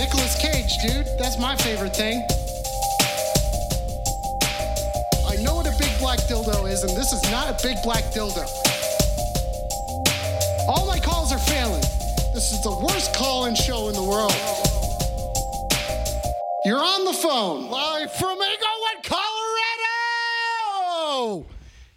Nicolas Cage, dude. That's my favorite thing. I know what a big black dildo is, and this is not a big black dildo. All my calls are failing. This is the worst call-in show in the world. You're on the phone, live from Englewood, Colorado.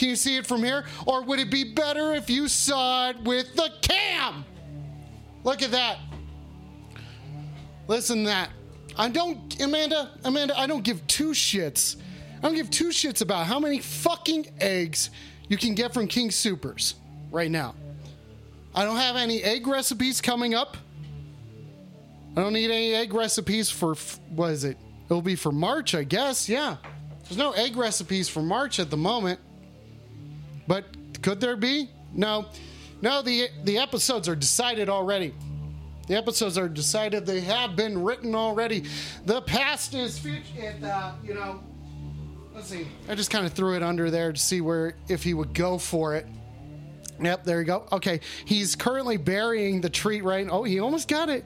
Can you see it from here? Or would it be better if you saw it with the cam? Look at that. Listen that. I don't, Amanda, Amanda, I don't give two shits. I don't give two shits about how many fucking eggs you can get from King Supers right now. I don't have any egg recipes coming up. I don't need any egg recipes for what is it? It'll be for March, I guess. Yeah. There's no egg recipes for March at the moment. But could there be? No. No, the the episodes are decided already. The episodes are decided. They have been written already. The past is future. Uh, you know, let's see. I just kind of threw it under there to see where if he would go for it. Yep, there you go. Okay, he's currently burying the treat right. Oh, he almost got it.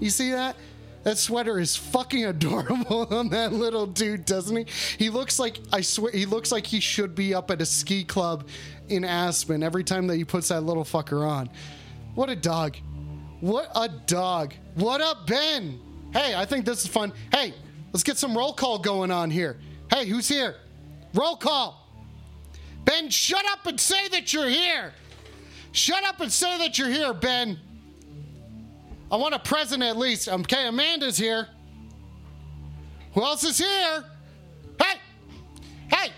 You see that? That sweater is fucking adorable on that little dude, doesn't he? He looks like I swear he looks like he should be up at a ski club in Aspen every time that he puts that little fucker on. What a dog. What a dog. What up, Ben? Hey, I think this is fun. Hey, let's get some roll call going on here. Hey, who's here? Roll call. Ben, shut up and say that you're here. Shut up and say that you're here, Ben. I want a present at least. Um, okay, Amanda's here. Who else is here? Hey! Hey!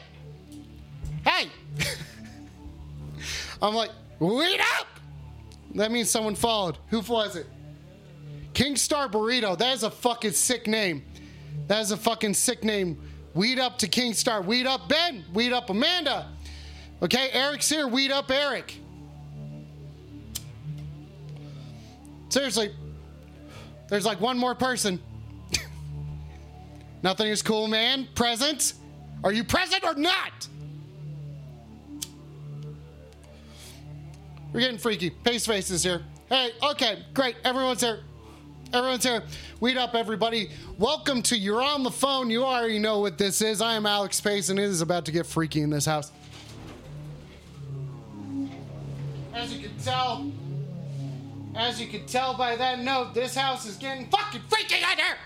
Hey! I'm like, wait up! That means someone followed. Who was it? King Star Burrito. That is a fucking sick name. That is a fucking sick name. Weed up to King Star. Weed up Ben. Weed up Amanda. Okay, Eric's here. Weed up Eric. Seriously, there's like one more person. Nothing is cool, man. Present? Are you present or not? We're getting freaky. Face faces here. Hey, okay, great. Everyone's here. Everyone's here. Weed up, everybody. Welcome to You're on the Phone. You already know what this is. I am Alex Pace, and it is about to get freaky in this house. As you can tell, as you can tell by that note, this house is getting fucking freaky out here.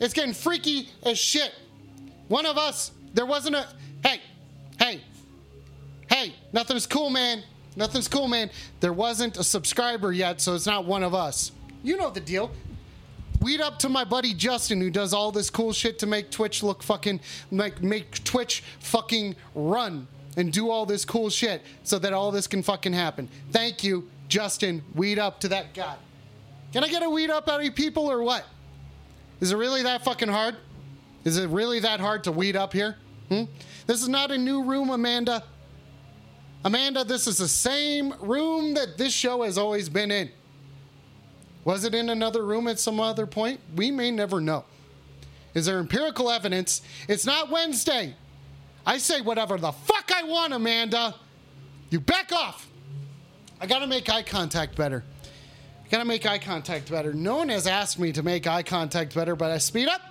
It's getting freaky as shit. One of us, there wasn't a. Hey, hey, hey, nothing's cool, man. Nothing's cool, man. There wasn't a subscriber yet, so it's not one of us. You know the deal. Weed up to my buddy Justin, who does all this cool shit to make Twitch look fucking like make Twitch fucking run and do all this cool shit so that all this can fucking happen. Thank you, Justin. Weed up to that guy. Can I get a weed up out of you people or what? Is it really that fucking hard? Is it really that hard to weed up here? Hmm? This is not a new room, Amanda. Amanda, this is the same room that this show has always been in. Was it in another room at some other point? We may never know. Is there empirical evidence? It's not Wednesday. I say whatever the fuck I want, Amanda. You back off. I gotta make eye contact better. I gotta make eye contact better. No one has asked me to make eye contact better, but I speed up.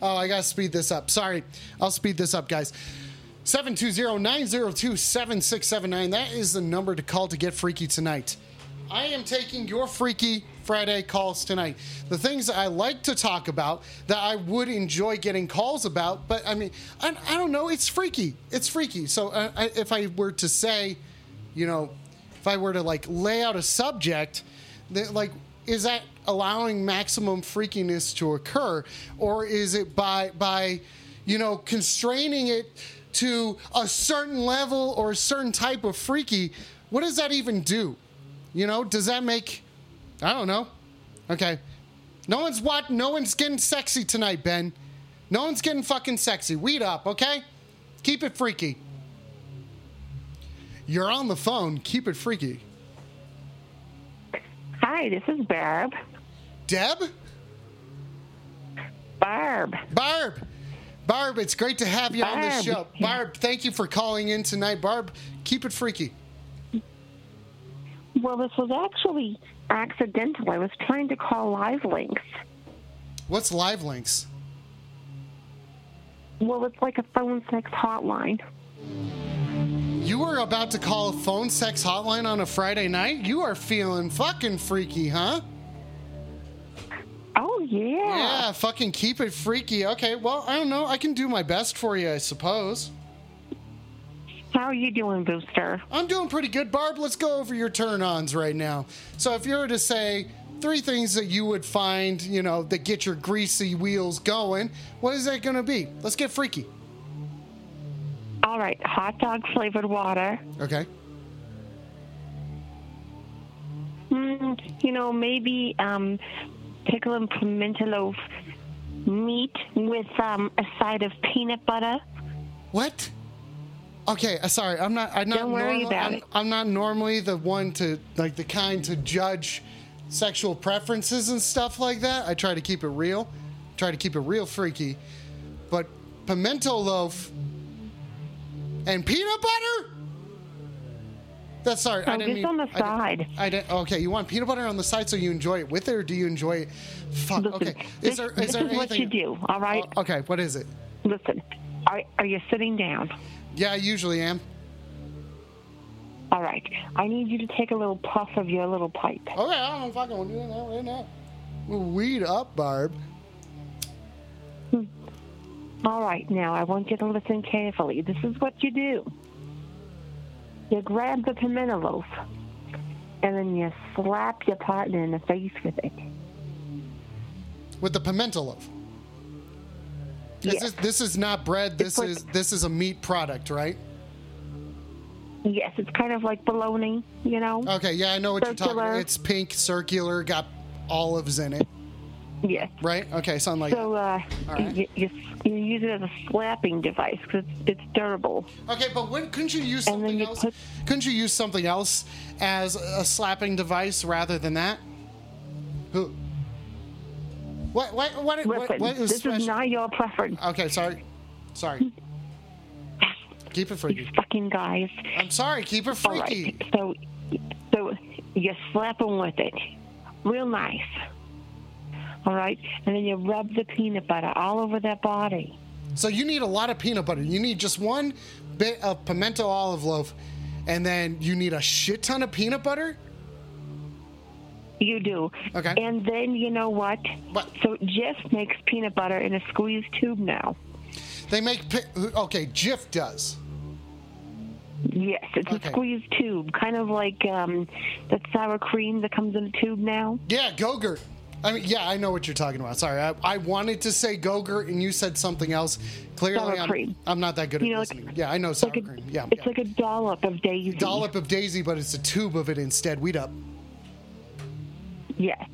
Oh, I gotta speed this up. Sorry. I'll speed this up, guys. 720-902-7679. That is the number to call to get freaky tonight. I am taking your Freaky Friday calls tonight. The things I like to talk about that I would enjoy getting calls about, but I mean, I, I don't know. It's freaky. It's freaky. So uh, I, if I were to say, you know, if I were to like lay out a subject, that like, is that allowing maximum freakiness to occur, or is it by by, you know, constraining it to a certain level or a certain type of freaky? What does that even do? You know, does that make? I don't know. Okay, no one's what? No one's getting sexy tonight, Ben. No one's getting fucking sexy. Weed up, okay? Keep it freaky. You're on the phone. Keep it freaky. Hi, this is Barb. Deb? Barb. Barb. Barb, it's great to have you on the Barb. show. Barb, thank you for calling in tonight. Barb, keep it freaky. Well, this was actually accidental. I was trying to call Live Links. What's live links? Well, it's like a phone sex hotline. You were about to call a phone sex hotline on a Friday night? You are feeling fucking freaky, huh? Oh, yeah. Yeah, fucking keep it freaky. Okay, well, I don't know. I can do my best for you, I suppose. How are you doing, Booster? I'm doing pretty good. Barb, let's go over your turn ons right now. So, if you were to say three things that you would find, you know, that get your greasy wheels going, what is that going to be? Let's get freaky. All right, hot dog flavored water. Okay. Mm, you know, maybe um, pickle and pimento loaf meat with um, a side of peanut butter. What? Okay, uh, sorry. I'm not. I'm not. Don't worry normal- about I'm, it. I'm not normally the one to like the kind to judge sexual preferences and stuff like that. I try to keep it real. Try to keep it real freaky. But pimento loaf and peanut butter. That's sorry. I Oh, didn't just mean, on the I didn't- side. I didn't, okay, you want peanut butter on the side so you enjoy it with it, or do you enjoy it? Fuck. Listen, okay. this, Is there is this there is what you do, all right? Oh, okay. What is it? Listen, are, are you sitting down? Yeah, I usually am. All right. I need you to take a little puff of your little pipe. Okay, I don't fucking want to do that right now. Weed up, Barb. Hmm. All right, now I want you to listen carefully. This is what you do. You grab the pimento loaf, and then you slap your partner in the face with it. With the pimento loaf. This Yes. is this is not bread. This like- is this is a meat product, right? Yes, it's kind of like bologna, you know? Okay, yeah, I know what you're talking about. It's pink, circular, got olives in it, yes. right? Okay, something like So uh, All right. you, you, you use it as a slapping device because it's, it's durable. Okay, but when, couldn't you use something you else? put- couldn't you use something else as a slapping device rather than that? Who? What? What? What? what, what is this special? is not your preference. Okay, sorry, sorry. Keep it freaky. These fucking guys. I'm sorry. Keep it All freaky. right. So, so you slap them with it, real nice. All right, and then you rub the peanut butter all over their body. So you need a lot of peanut butter. You need just one bit of pimento olive loaf, and then you need a shit ton of peanut butter. You do. Okay. And then you know what? What? So Jeff makes peanut butter in a squeeze tube now. They make pi- okay. Jif does. Yes, it's Okay. a squeeze tube, kind of like um, that sour cream that comes in a tube now. Yeah, Gogurt. I mean, yeah, I know what you're talking about. Sorry, I, I wanted to say Gogurt, and you said something else. Clearly, Sour I'm. I'm not that good at You know, like- yeah, I know sour Like a, cream. Yeah, it's yeah. like a dollop of daisy. dollop of Daisy, but it's a tube of it instead. Weed up. Yes.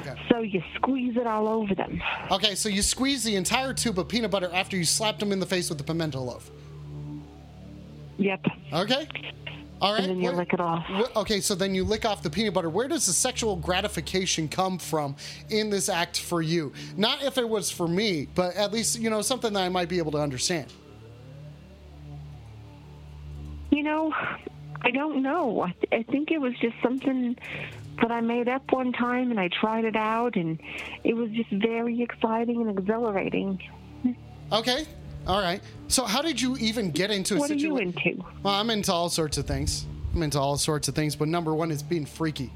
Okay. So you squeeze it all over them. Okay, so you squeeze the entire tube of peanut butter after you slapped them in the face with the pimento loaf. Yep. Okay. All right. And then you lick it off. okay, so then you lick off the peanut butter. Where does the sexual gratification come from in this act for you? Not if it was for me, but at least, you know, something that I might be able to understand. You know, I don't know. I, I think it was just something that I made up one time and I tried it out and it was just very exciting and exhilarating. Okay. All right. So how did you even get into a What are you into? Well, I'm into all sorts of things. I'm into all sorts of things, but number one is being freaky.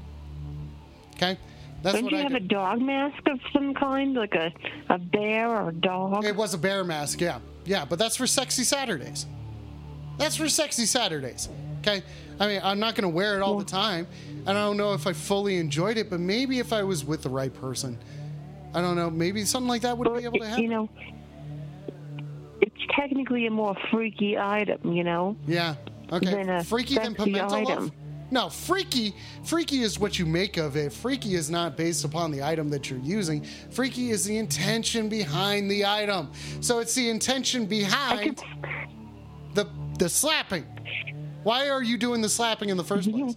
Okay, that's Don't what you I have do. a dog mask of some kind, like a, a bear or a dog? It was a bear mask, yeah. Yeah, but that's for sexy Saturdays. That's for sexy Saturdays. Okay? I mean, I'm not going to wear it all the time. And I don't know if I fully enjoyed it, but maybe if I was with the right person. I don't know, maybe something like that would be able to happen. You know, technically a more freaky item, you know? yeah. Okay. than a freaky than pimento loaf? No, freaky. Freaky is what you make of it. Freaky is not based upon the item that you're using. Freaky is the intention behind the item. So it's the intention behind could, the the slapping. Why are you doing the slapping in the first place?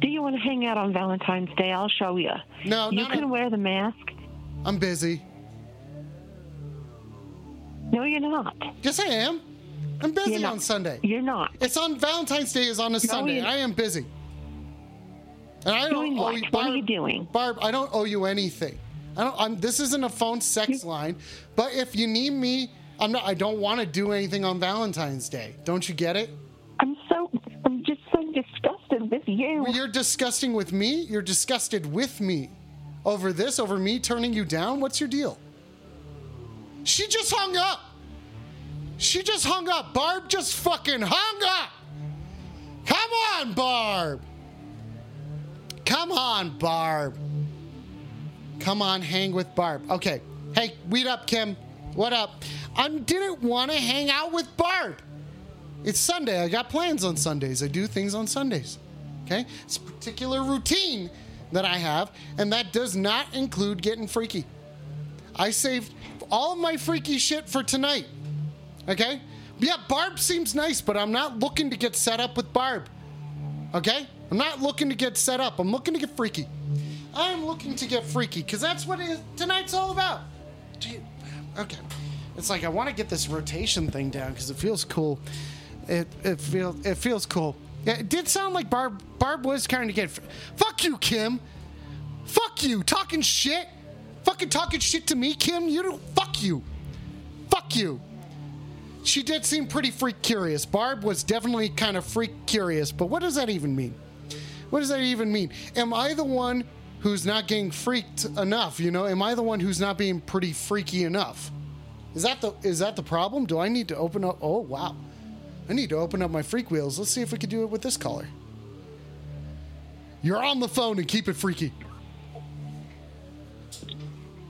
do you want to hang out on Valentine's Day? I'll show you. No, You can a- wear the mask. I'm busy. No, you're not. Yes, I am. I'm busy You're not. on Sunday. You're not. It's on Valentine's Day is on a Sunday. I am busy. And I don't Doing owe what? you What Barb, are you doing? Barb, I don't owe you anything. I don't I'm this isn't a phone sex line, but if you need me, I'm not I don't want to do anything on Valentine's Day. Don't you get it? I'm so. I'm just so disgusted with you. Well, You're disgusting with me. You're disgusted with me over this, over me turning you down. What's your deal? She just hung up. She just hung up. Barb just fucking hung up. Come on, Barb. Come on, Barb. Come on, hang with Barb. Okay. Hey, weed up, Kim. What up? I didn't want to hang out with Barb. It's Sunday. I got plans on Sundays. I do things on Sundays. Okay? It's a particular routine that I have, and that does not include getting freaky. I saved all of my freaky shit for tonight. Okay? Yeah, Barb seems nice, but I'm not looking to get set up with Barb. Okay? I'm not looking to get set up. I'm looking to get freaky. I'm looking to get freaky because that's what tonight's all about. Gee, Okay. It's like I want to get this rotation thing down because it feels cool. It it feels it feels cool. Yeah, it did sound like Barb Barb was trying to get. Fuck you, Kim. Fuck you, talking shit. Fucking talking shit to me, Kim. You don't. Fuck you. Fuck you. She did seem pretty freak curious. Barb was definitely kind of freak curious, but what does that even mean? What does that even mean? Am I the one who's not getting freaked enough? You know, am I the one who's not being pretty freaky enough? Is that the is that the problem? Do I need to open up? Oh wow, I need to open up my freak wheels. Let's see if we can do it with this caller. You're on the phone and keep it freaky.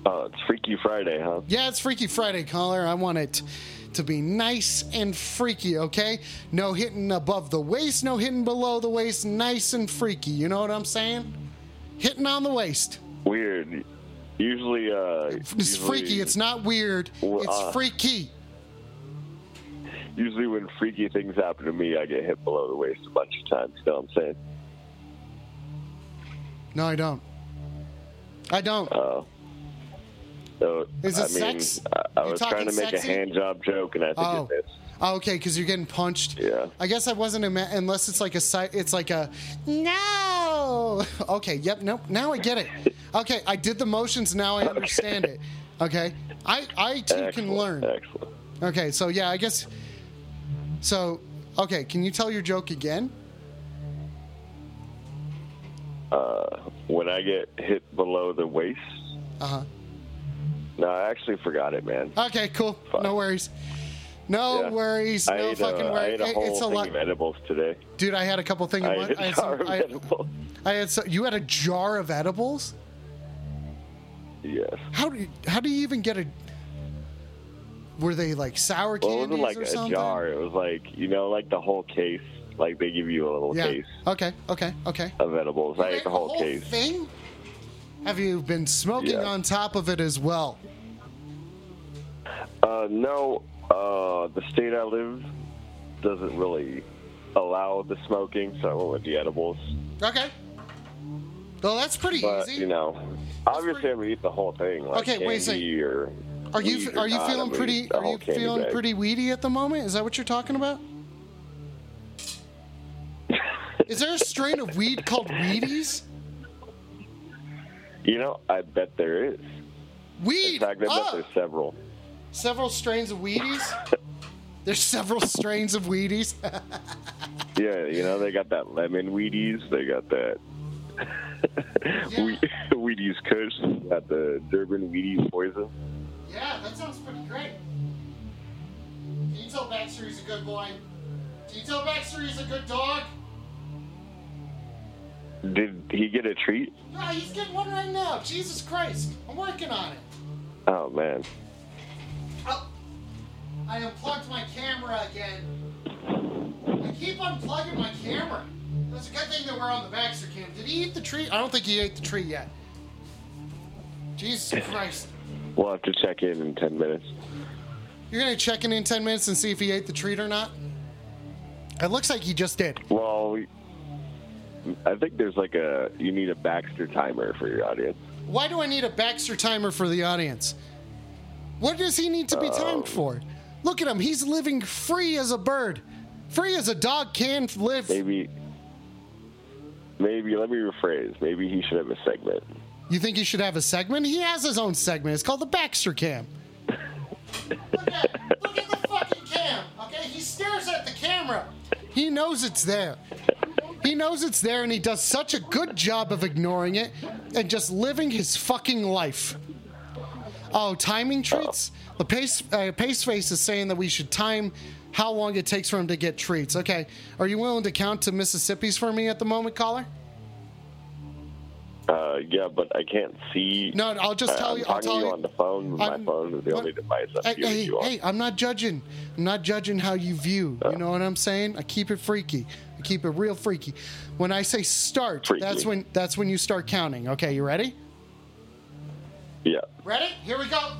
Oh, it's Freaky Friday, huh? Yeah, it's Freaky Friday, caller. I want it to be nice and freaky, okay? No hitting above the waist, no hitting below the waist, nice and freaky. You know what I'm saying? Hitting on the waist. Weird. Usually, uh, It's usually, freaky. It's not weird. Well, It's uh, freaky. Usually, when freaky things happen to me, I get hit below the waist a bunch of times. You know what I'm saying? No, I don't. I don't. Uh, so, Is it I mean, sex? I, I was trying to make sexy? a hand job joke, and I think Oh. it missed. Oh, okay, because you're getting punched. Yeah. I guess I wasn't ima- unless it's like a site. It's like a no. Okay. Yep. Nope. Now I get it. Okay. I did the motions. Now I understand it. Okay. I I too can learn. Excellent. Okay. So yeah, I guess. So okay, can you tell your joke again? Uh, when I get hit below the waist, Uh huh. No, I actually forgot it, man. Okay. Cool. Fine. No worries. No Yeah. worries. I No ate, uh, fucking a, I worries. ate a whole it's a lot, of edibles today. dude. I had a couple things. I I, I a had jar some. of I, edibles. I had so, you had a jar of edibles. Yes. How do you, how do you even get a? Were they like sour candies Well, it wasn't like or a something? jar. It was like you know, like the whole case. Like they give you a little Yeah. case Okay. Okay. Okay. of edibles. I Okay, ate the whole, case. thing. Have you been smoking Yeah. on top of it as well? Uh, no, uh, the state I live doesn't really allow the smoking, so I went with the edibles. Okay. Well, that's pretty But easy. you know, obviously pretty- I'm gonna eat the whole thing. Like Okay, wait a second. Or are you are you feeling pretty? Are you feeling bag. pretty weedy at the moment? Is that what you're talking about? Is there a strain of weed called Wheaties? You know, I bet there is. Weed. In fact, I bet Ah! there's several. several strains of Wheaties. There's several strains of Wheaties. Yeah, you know, they got that lemon Wheaties. They got that. We- Wheaties Kush got the Durban Wheaties poison. Yeah, that sounds pretty great. Can you tell Baxter he's a good boy? Can you tell Baxter he's a good dog? Did he get a treat? Yeah, he's getting one right now. Jesus Christ. I'm working on it. Oh man. Oh, I unplugged my camera again. I keep unplugging my camera. That's a good thing that we're on the Baxter cam. Did he eat the tree? I don't think he ate the tree yet. Jesus Christ. We'll have to check in in ten minutes. You're gonna check in in 10 minutes and see if he ate the treat or not? It looks like he just did. Well, we, I think there's like a you need a Baxter timer for your audience. Why do I need a Baxter timer for the audience? What does he need to be um, timed for? Look at him. He's living free as a bird. Free as a dog can live. Maybe. Maybe let me rephrase. Maybe he should have a segment. You think he should have a segment? He has his own segment. It's called the Baxter Cam. look, at, look at the fucking cam. Okay, he stares at the camera. He knows it's there. He knows it's there, and he does such a good job of ignoring it and just living his fucking life. Oh, timing treats. The pace uh, pace face is saying that we should time how long it takes for him to get treats. Okay, are you willing to count to Mississippi's for me at the moment, caller? Uh, yeah, but I can't see. No, I'll just I- tell I'm you. I'll tell to you you on the phone. My I'm- phone is the what- only device I'm Hey, hey, hey, I'm not judging. I'm not judging how you view. You know what I'm saying? I keep it freaky. Keep it real freaky. When I say start, Freaky. that's when that's when you start counting. Okay, you ready? Yeah. Ready? Here we go.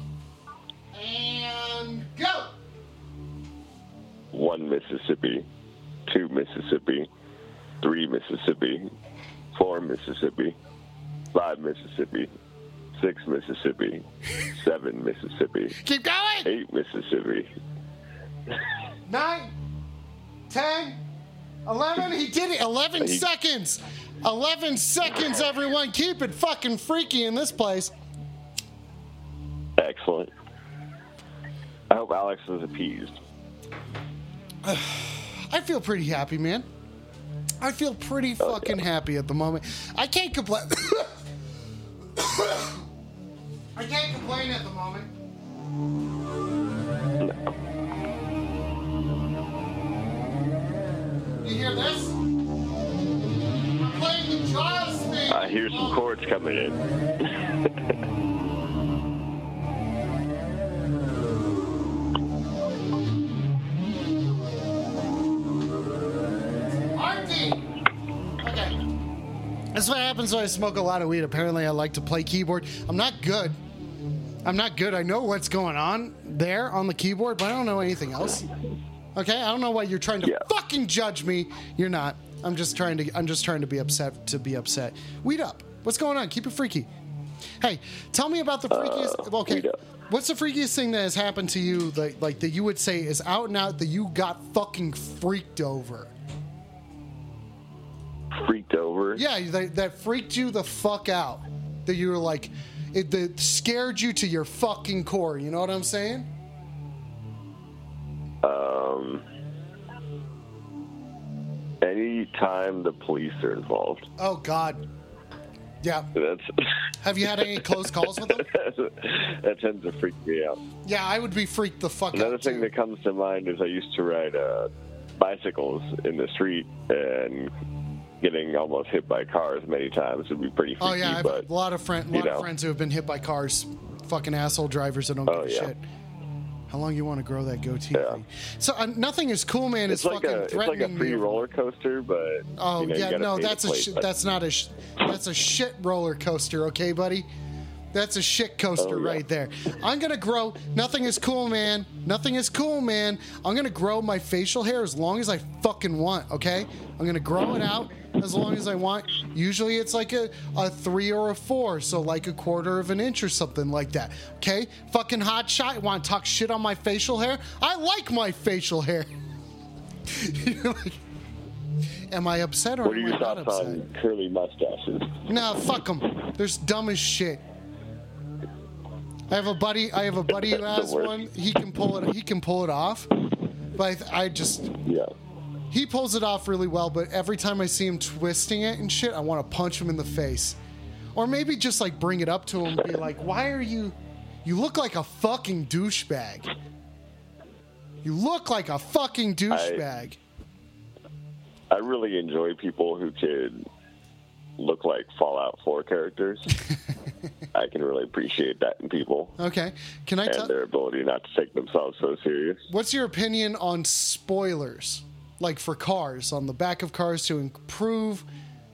And go. One Mississippi, two Mississippi, three Mississippi, four Mississippi, five Mississippi, six Mississippi, seven Mississippi, Keep going. eight Mississippi. Nine, ten, eleven. He did it. Eleven He- seconds. Eleven seconds, everyone. Keep it fucking freaky in this place. Excellent. I hope Alex was appeased. I feel pretty happy, man. I feel pretty oh, fucking happy at the moment. I can't complain. I can't complain at the moment. You hear this? I'm playing the Jaws thing. I hear some chords coming in. Artie! Okay. That's what happens when I smoke a lot of weed. Apparently, I like to play keyboard. I'm not good. I'm not good. I know what's going on there on the keyboard, but I don't know anything else. Okay, I don't know why you're trying to Yeah. fucking judge me. You're not. I'm just trying to. I'm just trying to be upset to be upset. Weed up. What's going on? Keep it freaky. Hey, tell me about the uh, freakiest. okay, what's the freakiest thing that has happened to you that like that you would say is out and out that you got fucking freaked over? Freaked over. Yeah, that, that freaked you the fuck out. That you were like, it that scared you to your fucking core. You know what I'm saying? Um, anytime the police are involved, Oh God. Yeah. that's Have you had any close calls with them? that tends to freak me out. Yeah, I would be freaked the fuck Another out. Another thing too. that comes to mind is I used to ride uh, bicycles in the street and getting almost hit by cars many times would be pretty freaky. oh yeah, I've but a lot of friend, lot of friends who have been hit by cars. Fucking asshole drivers that don't Oh, give a yeah. shit. How long you want to grow that goatee? Yeah. So uh, nothing is cool, man. it's is like fucking a it's like a free me. roller coaster, but Oh you know, yeah, no, that's a sh- that's not a sh- that's a shit roller coaster, okay, buddy? That's a shit coaster Oh, yeah. right there. I'm gonna grow. Nothing is cool, man. Nothing is cool, man. I'm gonna grow my facial hair as long as I fucking want. Okay, I'm gonna grow it out as long as I want. Usually it's like a, a three or a four, so like a quarter of an inch or something like that. Okay, fucking hot shot. Want to talk shit on my facial hair? I like my facial hair. Like, Am I upset or What are your thoughts on curly mustaches? Nah, fuck them. They're dumb as shit. I have a buddy. I have a buddy who has one. He can pull it. He can pull it off. But I, I just, Yeah. He pulls it off really well, but every time I see him twisting it and shit, I want to punch him in the face. Or maybe just like bring it up to him and be like, why are you. You look like a fucking douchebag. You look like a fucking douchebag. I really enjoy people who could look like Fallout 4 characters. I can really appreciate that in people Okay. Can I and tell. their ability not to take themselves so serious. What's your opinion on spoilers? Like for cars, on the back of cars to improve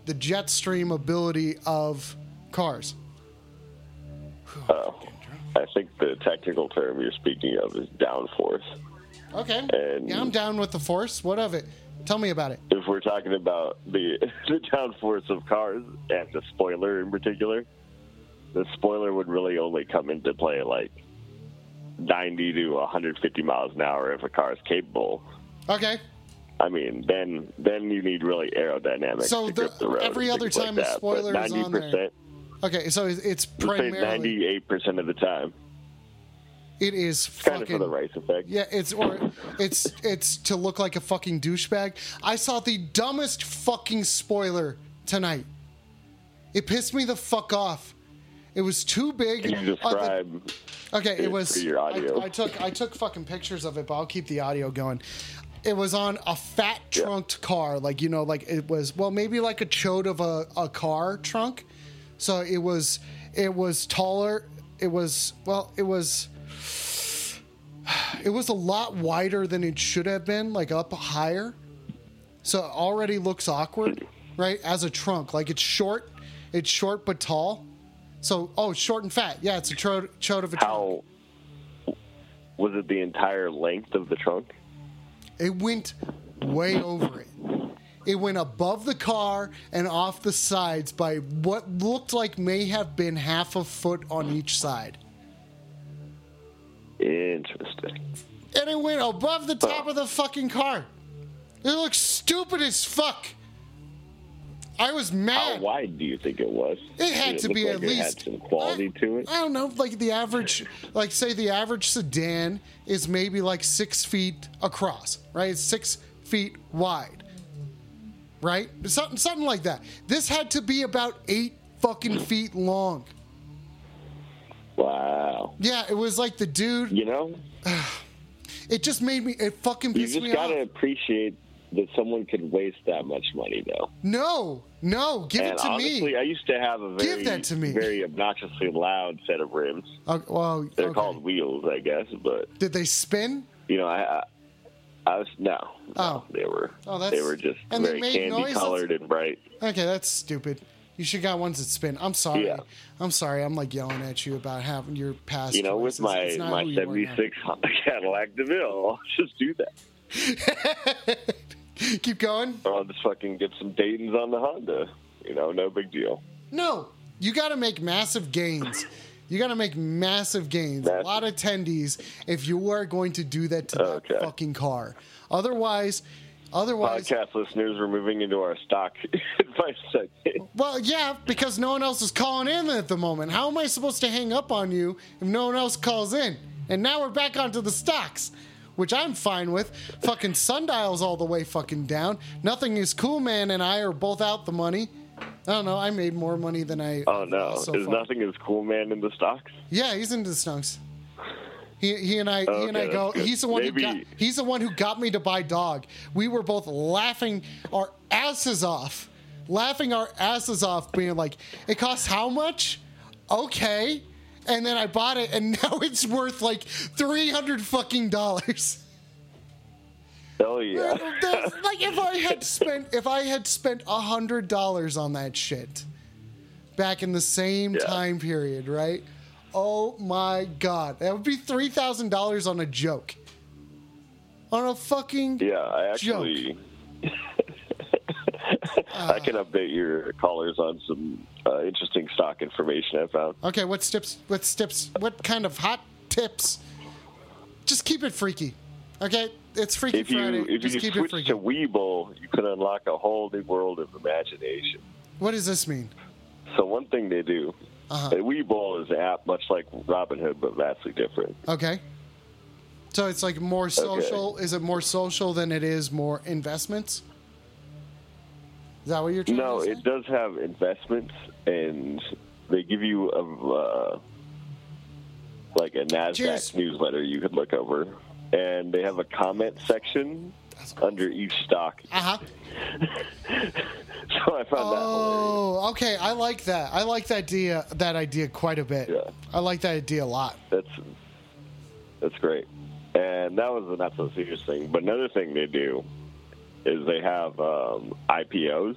the jet stream ability of cars? Oh, I think the technical term you're speaking of is downforce. Okay. And- yeah, I'm down with the force. What of it? Tell me about it. If we're talking about the, the downforce of cars and the spoiler in particular, the spoiler would really only come into play like 90 to 150 miles an hour if a car is capable. Okay. I mean, then then you need really aerodynamics. So the- the every other things like time a spoiler is on there, 90%, Okay, so it's primarily 98% of the time, it is kind of for the race effect. Yeah, it's or it's it's to look like a fucking douchebag. I saw the dumbest fucking spoiler tonight. It pissed me the fuck off. It was too big. Can you Uh, the- describe? Okay, it it was. for your audio? I, I took I took fucking pictures of it, but I'll keep the audio going. It was on a fat Yeah. trunked car, like you know, like it was well, maybe like a chode of a, a car trunk. So it was it was taller. It was well, it was it was a lot wider than it should have been, like up higher. So it already looks awkward, right? As a trunk, like it's short, it's short but tall. So oh, it's short and fat. Yeah, it's a chode, chode of a trunk. How was it? The entire length of the trunk? It went way over it. It went above the car and off the sides by what looked like may have been half a foot on each side. Interesting. And it went above the top of the fucking car. It looks stupid as fuck. I was mad. How wide do you think it was? It had Did to be like at it least had some quality I, to it. I don't know, like the average, like say the average sedan is maybe like six feet across, right? It's six feet wide, right? Something, something like that. This had to be about eight fucking feet long. Wow. Yeah, it was like the dude. You know, It just made me. It fucking pissed me off. you just gotta off. appreciate that someone could waste that much money, though. No, no, give and it to honestly, me. I used to have a very, Give that to me. very obnoxiously loud set of rims. Oh, well, They're okay. called wheels, I guess, but Did they spin? you know, I, I, I was no, no, Oh. they were, Oh, that's- they were just and they very made candy colored and bright. Okay, that's stupid. You should got ones that spin. I'm sorry. Yeah. I'm sorry. I'm like yelling at you about having your past. You know, with my my who you are now. '76 Honda Cadillac DeVille, I'll just do that. Keep going. I'll just fucking get some Dayton's on the Honda. You know, no big deal. No, you got to make massive gains. You got to make massive gains. A lot of attendees, if you are going to do that to Okay. that fucking car. Otherwise, otherwise, Podcast listeners, we're moving into our stock advice segment. well, yeah, because no one else is calling in at the moment. How am I supposed to hang up on you if no one else calls in? And now we're back onto the stocks, which I'm fine with. Fucking sundials all the way fucking down. Nothing is cool, man, and I are both out the money. I don't know. I made more money than I. Oh no, so is far. nothing is cool man in the stocks? Yeah, he's into the stocks. He, he and I he and I go. good. He's the one who got. He's the one who got me to buy dog. We were both laughing our asses off, laughing our asses off, being like, "It costs how much? Okay." And then I bought it, and now it's worth like three hundred fucking dollars. Hell yeah. Like if I had spent if I had spent a hundred dollars on that shit back in the same Yeah. time period, right? Oh my god, that would be three thousand dollars on a joke, on a fucking Yeah, I actually. I can update your callers on some uh, interesting stock information I found. Okay, what tips? What tips? What kind of hot tips? Just keep it freaky, okay? It's Freaky If you Friday. if Just you keep it switch freaky. to Webull, you can unlock a whole new world of imagination. what does this mean? So one thing they do, Uh-huh. Webull is an app much like Robinhood, but vastly different. Okay. So it's like more social. Is it more social than it is more investments? Is that what you're trying No, to say? it does have investments, and they give you a uh, like a Nasdaq Cheers. newsletter you could look over, and they have a comment section under each stock. Uh huh. So I found that. Oh, okay. I like that. I like that idea. That idea quite a bit. Yeah. I like that idea a lot. That's that's great. And that was a not so serious thing. But another thing they do is they have um, IPOs,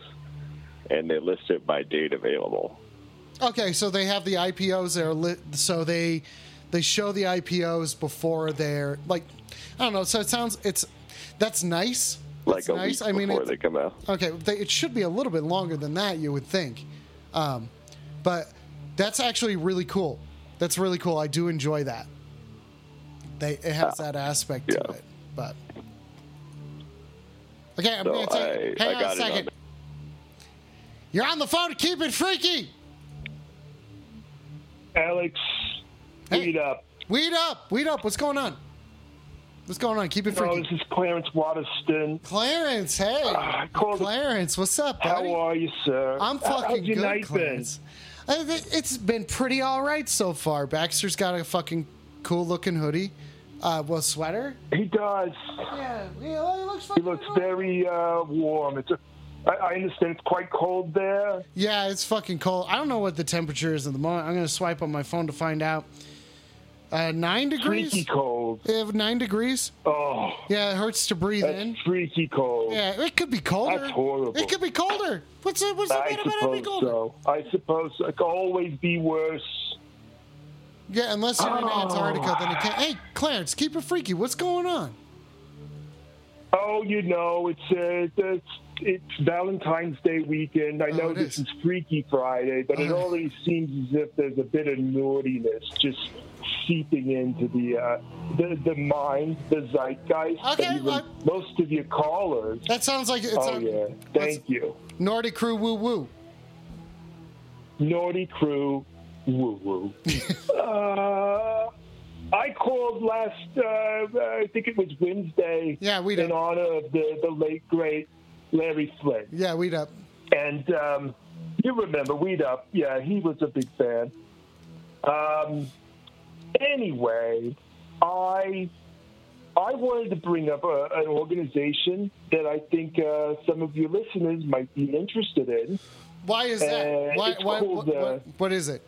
and they list it by date available. Okay, so they have the IPOs there. So they they show the IPOs before they're like, I don't know. So it sounds it's that's nice. Like That's a nice. week I mean, before they come out. Okay, they, it should be a little bit longer than that, you would think. Um, but that's actually really cool. That's really cool. I do enjoy that. They it has that aspect to it. But okay, I'm So gonna take. I- hang I on got a it on second. You're on the phone. Keep it freaky. Alex, Hey. read up. Weed up. Weed up. What's going on? What's going on? Keep it No, freaky. this is Clarence Waterston. Clarence, hey. I called- Clarence, what's up, buddy? How are you, sir? I'm fucking How's your good, night Clarence. Uh, th- It's been pretty all right so far. Baxter's got a fucking cool looking hoodie. Uh, well, sweater. He does. Yeah, he looks He looks very uh, warm. It's a, I, I understand it's quite cold there. Yeah, it's fucking cold. I don't know what the temperature is at the moment. I'm gonna swipe on my phone to find out. Uh, nine degrees. Freaky cold. Yeah, nine degrees. Oh, Yeah, it hurts to breathe that's in. freaky cold. Yeah, it could be colder. That's horrible. It could be colder. What's it? What's the matter about it being colder? so. I suppose it could always be worse. Yeah, unless you're in Oh. Antarctica, then it can't. Hey, Clarence, keep it freaky. What's going on? Oh, you know, it's uh, it's it's Valentine's Day weekend. I Oh, know this is. is Freaky Friday, but it Uh. already seems as if there's a bit of naughtiness just seeping into the uh, the the mind, the zeitgeist. Okay, and even most of your callers. That sounds like it's Oh a yeah, thank you. Naughty crew woo woo. Naughty crew, woo woo. uh, I called last, uh, I think it was Wednesday, Yeah, we in honor of the, the late great Larry Flynt. Yeah, we'd up. And um, you remember Weed Up? Yeah, he was a big fan. Um, anyway, I I wanted to bring up a, an organization that I think uh, some of your listeners might be interested in. Why is that? Uh, why, why, called, what, uh, what, what is it?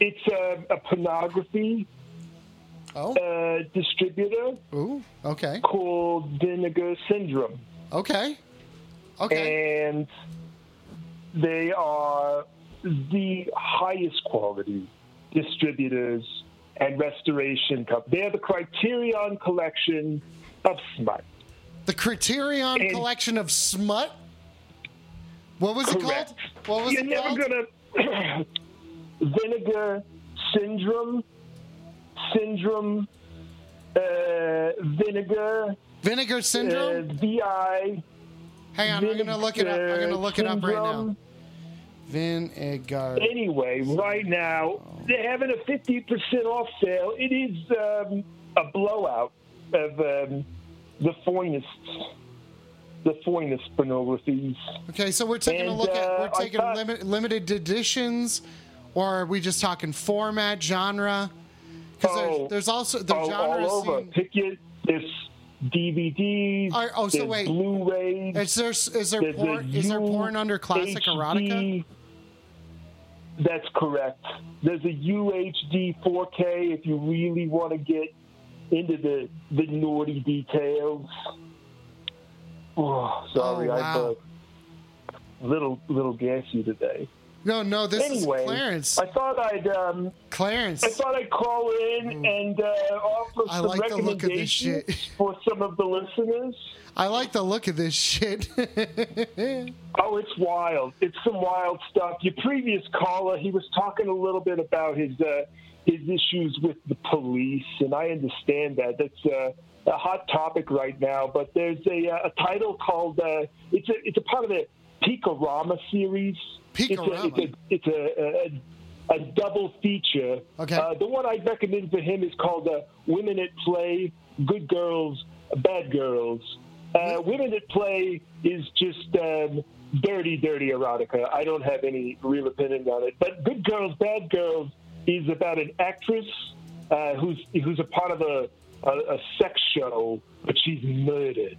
It's a, a pornography Oh, uh, distributor ooh, okay, called Vinegar Syndrome. okay, okay. and they are the highest quality distributors and restoration company. They're the Criterion collection of smut. The Criterion and- collection of smut. What was it called? What was You're it never called? gonna vinegar syndrome, syndrome, uh, vinegar, Vinegar uh, syndrome. VI. Hang on, I'm gonna look it up. I'm gonna look it up right now. Vinegar. Anyway, right now they're having a fifty percent off sale. It is um, a blowout of um, the finest, the finest pornographies. Okay, so we're taking a look at uh, we're I taking thought- limit, limited editions, or are we just talking format, genre? Because Oh, there's, there's also the oh, all, all over. scene. Pick it. There's DVDs. Right, oh, so wait. Blu-rays. Is there is there porn is there porn under classic UHD. erotica? That's correct. There's a UHD 4K if you really want to get into the the naughty details. Oh, sorry, Oh, wow. I'm a little little gassy today. No, no, this anyway, is Clarence. I thought I'd um, Clarence. I thought I'd call in and uh, offer I some like the look of this recommendations shit. for some of the listeners. I like the look of this shit. Oh, it's wild. It's some wild stuff. Your previous caller, he was talking a little bit about his uh, his issues with the police, and I understand that. That's uh, a hot topic right now. But there's a, uh, a title called uh, it's a it's a part of the Peekarama series. Peekarama? It's a it's a, it's a, a a double feature. Okay. Uh, the one I'd recommend for him is called uh, Women at Play, Good Girls, Bad Girls. Uh, Women at Play is just um, dirty, dirty erotica. I don't have any real opinion on it. But Good Girls, Bad Girls is about an actress uh, who's who's a part of a, a, a sex show, but she's murdered.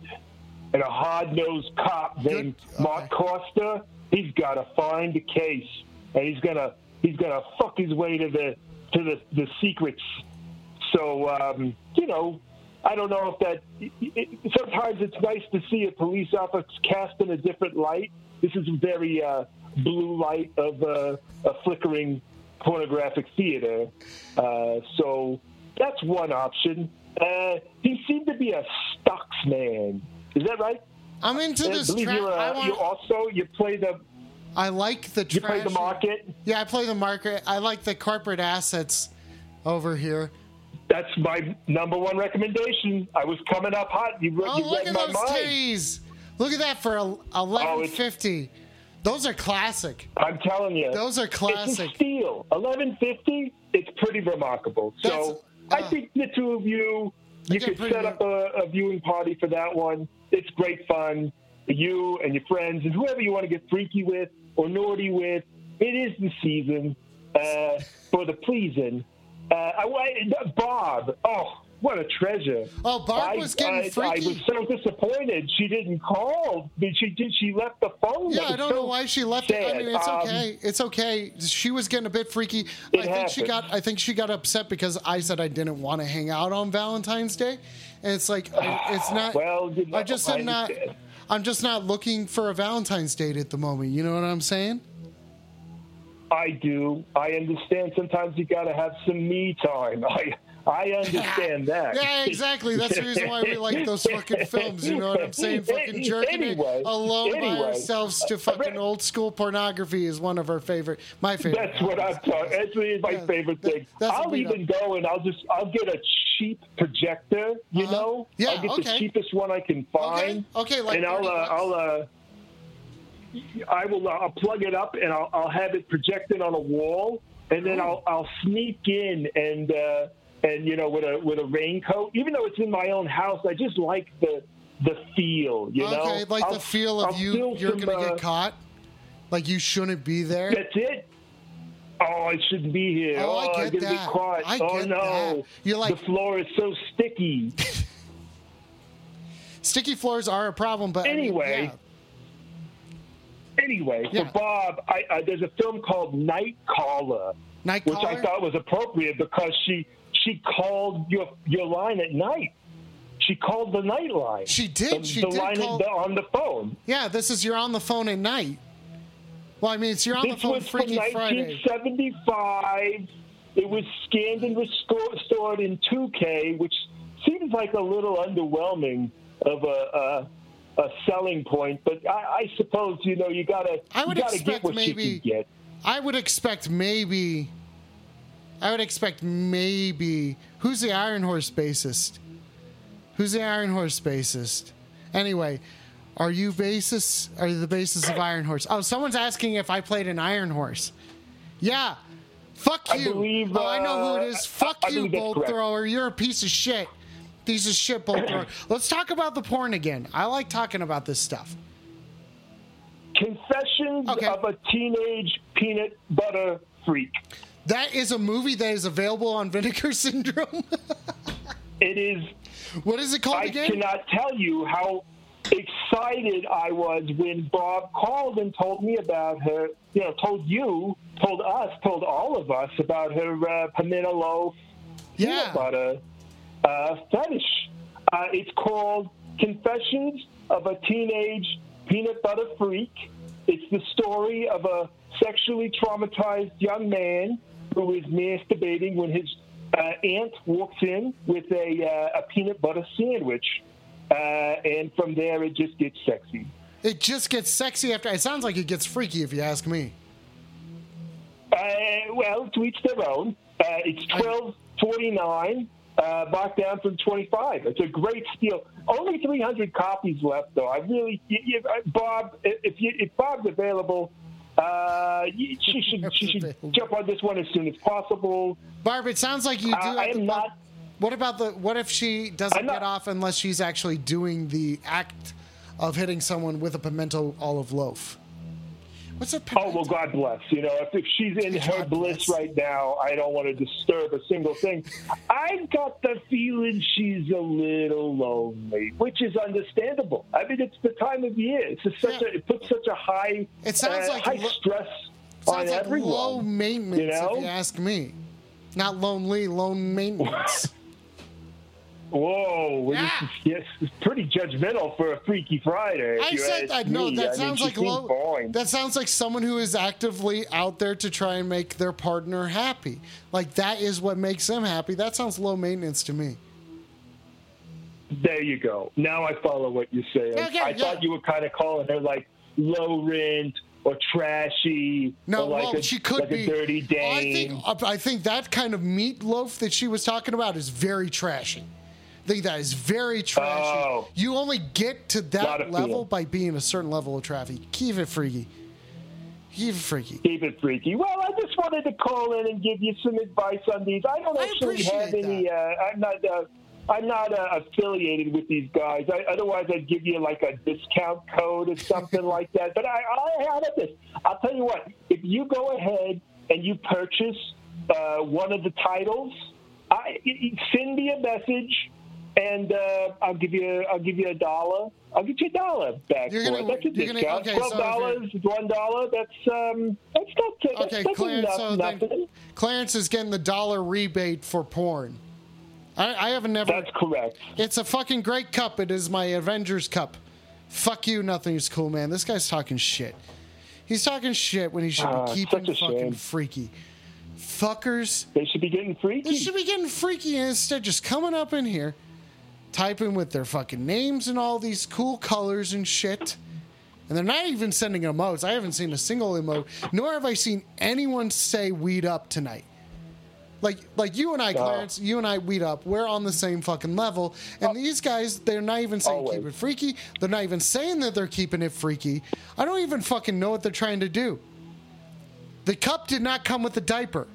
And a hard-nosed cop named okay. Mark Costa, he's got to find the case, and he's gonna he's gonna fuck his way to the to the, the secrets. So um, you know, I don't know if that. It, it, sometimes it's nice to see a police officer cast in a different light. This is a very uh, blue light of uh, a flickering pornographic theater. Uh, so that's one option. Uh, he seemed to be a stocks man. Is that right? I'm into this trap. you're, I, uh, want- you also you play the I like the you play the market. Yeah, I play the market. I like the corporate assets over here. That's my number one recommendation. I was coming up hot. You, Oh, you look at my those mind. titties! Look at that for eleven fifty. Those are classic. I'm telling you, Those are It's classic. a steal. Eleven fifty. It's pretty remarkable. so I uh, think the two of you, you could set up a, a viewing party for that one. It's great fun you and your friends and whoever you want to get freaky with or naughty with. It is the season uh, for the pleasing. Uh, I, I- Bob. Oh, what a treasure! Oh, Barb was getting I, I freaky. was so disappointed she didn't call. She did. She left the phone. Yeah, I don't so know why she left it. I mean, it's Um, okay. It's okay. She was getting a bit freaky. I think she got. I think she got upset because I said I didn't want to hang out on Valentine's Day, and it's like it's not. Well, you know, I just am not. I'm just not looking for a Valentine's date at the moment. You know what I'm saying? I do. I understand. Sometimes you got to have some me time. I I understand that. Yeah, exactly. That's the reason why we like those fucking films. You know what I'm saying? Fucking jerking Anyway, it alone by ourselves to fucking old school pornography is one of our favorite. My favorite. That's what I'm talking. That's really my Yeah, favorite thing. I'll even go and I'll just I'll get a cheap projector. You Uh-huh. know, Yeah, I'll get okay. the cheapest one I can find. okay, like and I'll uh. I'll uh, I will uh, I'll plug it up and I'll, I'll have it projected on a wall, and then I'll I'll sneak in and. And you know, with a with a raincoat, even though it's in my own house, I just like the the feel. You know, okay, like I'll- the feel of I'll you. You're some, gonna uh, get caught. Like you shouldn't be there. That's it. Oh, I shouldn't be here. Oh, I I'm get gonna that. get caught. I oh get no, that. You're like- the floor is so sticky. Sticky floors are a problem, but I mean, Anyway. yeah. anyway, Yeah. for Bob, I, I, there's a film called Night Caller, Night which caller. I thought was appropriate because she she called your your line at night. She called the night line. She did. The, She the did line call- the, on the phone. yeah, this is you're on the phone at night. Well, I mean, it's you're on the This phone was from Freaky Friday. 1975. It was scanned and restored, stored in 2K, which seems like a little underwhelming of a, a, a selling point. But I, I suppose you know you gotta I would you gotta get expect what maybe- you can get. I would expect maybe. I would expect maybe. Who's the Iron Horse bassist? Who's the Iron Horse bassist? Anyway, are you bassist? Are you the bassist of Iron Horse? Oh, someone's asking if I played an Iron Horse. Yeah. Fuck I you. believe, oh, I know who it is. uh, is. I- Fuck I you, believe bolt correct. thrower. You're a piece of shit. Piece of shit, bolt thrower. Let's talk about the porn again. I like talking about this stuff. Confessions Okay. of a Teenage Peanut Butter Freak. That is a movie that is available on Vinegar Syndrome. It is what is it called I again? I cannot tell you how excited I was when Bob called and told me about her, you know, told you, told us, told all of us about her uh, pimento loaf Yeah. peanut butter uh, fetish. Uh, it's called Confessions of a Teenage Peanut Butter Freak. It's the story of a sexually traumatized young man who is masturbating when his uh, aunt walks in with a, uh, a peanut butter sandwich. Uh, and from there, it just gets sexy. It just gets sexy after. It sounds like it gets freaky if you ask me. Uh, well, to each their own. Uh, it's twelve forty nine, uh, bought down from twenty five. It's a great steal. Only three hundred copies left, though. I really, you, you, uh, Bob, if you, if Bob's available, Uh, she should she should jump on this one as soon as possible. Barb, it sounds like you do. Uh, I am not. What about the? What if she doesn't not, get off unless she's actually doing the act of hitting someone with a pimento olive loaf? What's a Oh well, God bless. You know, if, if she's in her God bliss bless. right now, I don't want to disturb a single thing. I've got the feeling she's a little lonely, which is understandable. I mean, it's the time of year. It's such Yeah. a, it puts such a high, It sounds uh, like high lo- stress Sounds on like everyone. low maintenance, you know? if you ask me. Not lonely, low maintenance. Whoa, well, Yeah. this is, yes, it's pretty judgmental for a Freaky Friday. I said know me. that I sounds she like low. That sounds like someone who is actively out there to try and make their partner happy. Like that is what makes them happy. That sounds low maintenance to me. There you go. Now I follow what you're saying. Okay, I yeah. thought you were kind of calling her like low rent or trashy No, or like well, a, she could like be. dirty dame. I think I think that kind of meatloaf that she was talking about is very trashy. I think that is very trashy. Oh. You only get to that level by being a certain level of traffic. Keep it freaky. Keep it freaky. Keep it freaky. Well, I just wanted to call in and give you some advice on these. I don't I actually have any. Uh, I'm not. Uh, I'm not uh, affiliated with these guys. I, otherwise, I'd give you like a discount code or something like that. But I, I have this. I'll tell you what. If you go ahead and you purchase uh, one of the titles, I, send me a message, and uh, I'll give you. I'll give you a dollar. I'll get you a dollar back You're gonna- it. That's a you're gonna- okay, Twelve dollars, one dollar. That's um. That's not. That's, Okay, that's Clarence. enough, So nothing. Clarence is getting the dollar rebate for porn. I, I haven't never. That's correct. It's a fucking great cup. It is my Avengers cup. Fuck you, nothing is cool, man. This guy's talking shit. He's talking shit when he should Ah, be keeping fucking shame. freaky. Fuckers. They should be getting freaky. They should be getting freaky instead just coming up in here, typing with their fucking names and all these cool colors and shit. And they're not even sending emotes. I haven't seen a single emote, nor have I seen anyone say weed up tonight. Like like you and I, Clarence, you and I weed up. We're on the same fucking level. And oh. these guys, they're not even saying Always. keep it freaky. They're not even saying that they're keeping it freaky. I don't even fucking know what they're trying to do. The cup did not come with the diaper.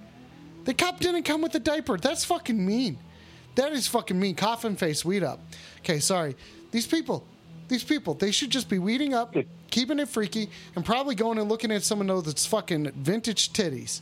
The cup didn't come with the diaper. That's fucking mean. That is fucking mean. Coffin face, weed up. Okay, sorry. These people, these people, they should just be weeding up, keeping it freaky, and probably going and looking at someone that's fucking vintage titties.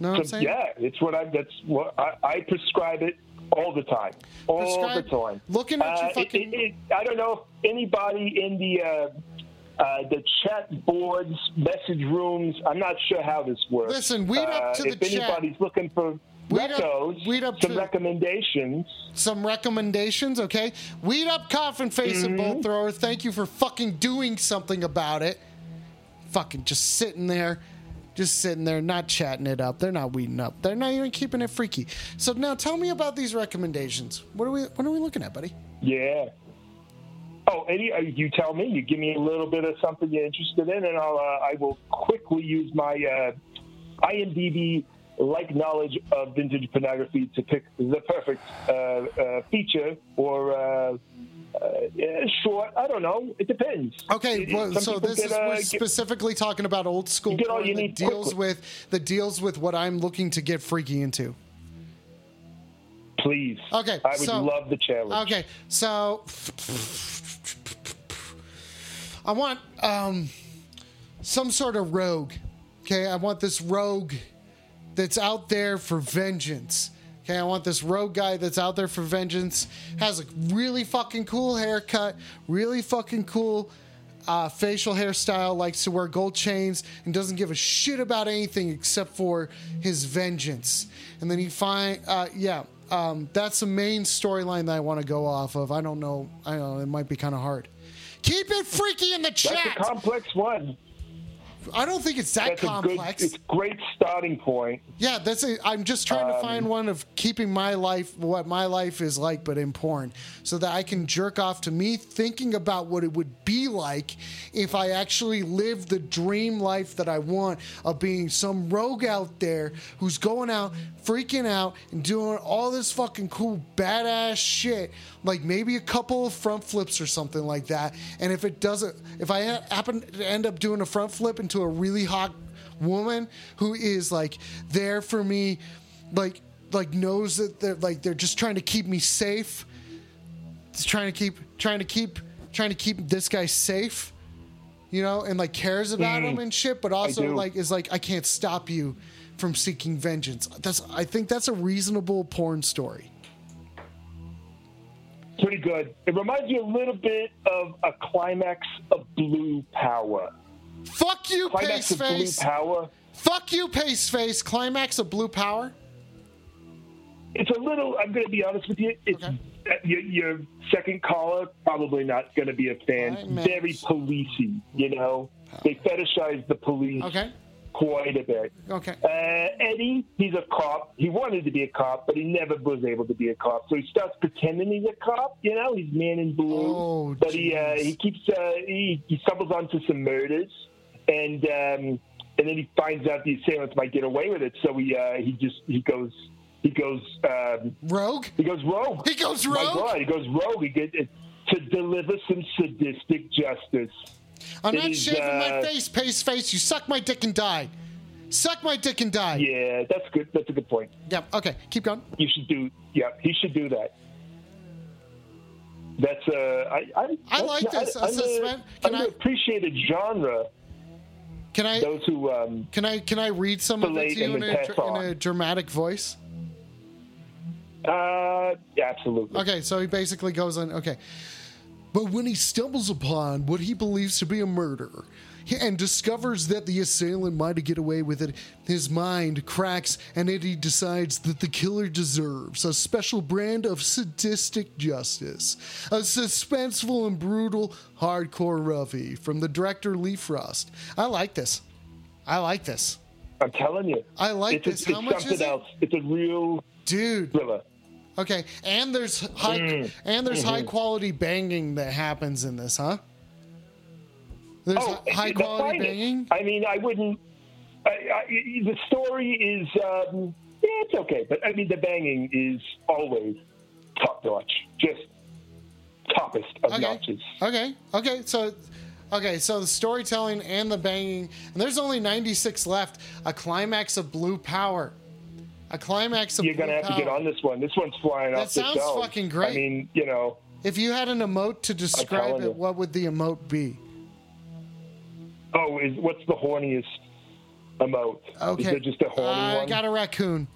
Know what I'm saying? yeah, it's what I. That's what I, I prescribe it all the time. All Prescribe- the time. looking at your fucking- it- it- I don't know if anybody in the uh, uh, the chat boards, message rooms. I'm not sure how this works. Listen, weed up Uh, to the if chat. anybody's looking for Weed up- weed up some to- recommendations. Some recommendations, okay? Weed up coffin face and Mm-hmm. bolt thrower. Thank you for fucking doing something about it. Fucking just sitting there. Just sitting there, not chatting it up. They're not weeding up. They're not even keeping it freaky. So now, tell me about these recommendations. What are we? What are we looking at, buddy? Yeah. Oh, Eddie, uh, you tell me. You give me a little bit of something you're interested in, and I'll uh, I will quickly use my uh, IMDb like knowledge of vintage pornography to pick the perfect uh, uh, feature or uh, uh, short. I don't know. It depends. Okay, It- well, so this is get, uh, we're get- specifically talking about old school get porn that deals quickly. with that deals with what I'm looking to get freaky into. please. Okay, I would so- love the challenge. Okay, so I want um, some sort of rogue. Okay, I want this rogue that's out there for vengeance. Okay, I want this rogue guy that's out there for vengeance. Has a really fucking cool haircut, really fucking cool uh, facial hairstyle, likes to wear gold chains, and doesn't give a shit about anything except for his vengeance. And then he find, uh, yeah, um, that's the main storyline that I want to go off of. I don't know, I don't know, it might be kind of hard. Keep it freaky in the chat. That's a complex one. I don't think it's that That's complex. good. It's great starting point. Yeah, that's it. I'm just trying Um, to find one of keeping my life, what my life is like, but in porn, so that I can jerk off to me thinking about what it would be like if I actually lived the dream life that I want of being some rogue out there who's going out, freaking out, and doing all this fucking cool, badass shit. Like maybe a couple of front flips or something like that. And if it doesn't, if I happen to end up doing a front flip into a really hot woman who is like there for me like like knows that they're like they're just trying to keep me safe. Just trying to keep trying to keep trying to keep this guy safe you know and like cares about mm. him and shit but also like is like i can't stop you from seeking vengeance. That's i think that's a reasonable porn story. Pretty good. It reminds me a little bit of a climax of Blue Power. Fuck you Climax pace of Blue face Power. fuck you pace face climax of blue power It's a little. I'm going to be honest with you. It's Okay. your, your second caller probably not going to be a fan. Climax. Very policey. You know, they fetishize the police okay quite a bit. okay Uh, Eddie, he's a cop. He wanted to be a cop, but he never was able to be a cop. So he starts pretending he's a cop. You know, he's man in blue. Oh, but he uh, he keeps uh, he, he stumbles onto some murders, and um, and then he finds out the assailants might get away with it. So he uh, he just he goes he goes um, rogue he goes rogue. He goes My rogue? God, he goes rogue. He get, to deliver some sadistic justice. i'm It not is, shaving my uh, face pace face you suck my dick and die suck my dick and die Yeah, that's good. That's a good point. yeah okay keep going You should do. Yeah, he should do that. That's uh, I I, I like this. I, A suspen- can I- appreciated genre. Can i Those who um, Can I can I read some of it to you in a, in a dramatic voice? uh, absolutely. Okay, so he basically goes on. Okay, but when he stumbles upon what he believes to be a murder and discovers that the assailant might get away with it, his mind cracks and Eddie decides that the killer deserves a special brand of sadistic justice. A suspenseful and brutal hardcore roughie from the director Lee Frost. I like this. I like this. I'm telling you, I like it's, this. It's, How much something is it? else. It's a real Dude, thriller. Okay, and there's high Mm. and there's Mm-hmm. high quality banging that happens in this, huh? There's Oh, high quality banging. I mean, I wouldn't. I, I, the story is, um, yeah, it's okay, but I mean, the banging is always top notch, just toppest of Okay. notches. Okay. Okay. So, okay. So the storytelling and the banging, and there's only 96 left. A climax of Blue Power. A climax of You're gonna Blue have to get on this one. This one's flying That off the sounds shelves. fucking great. I mean, you know, If you had an emote to describe it, you. what would the emote be? Oh, is what's the horniest emote? Okay. Is it just a horny I one? got a raccoon.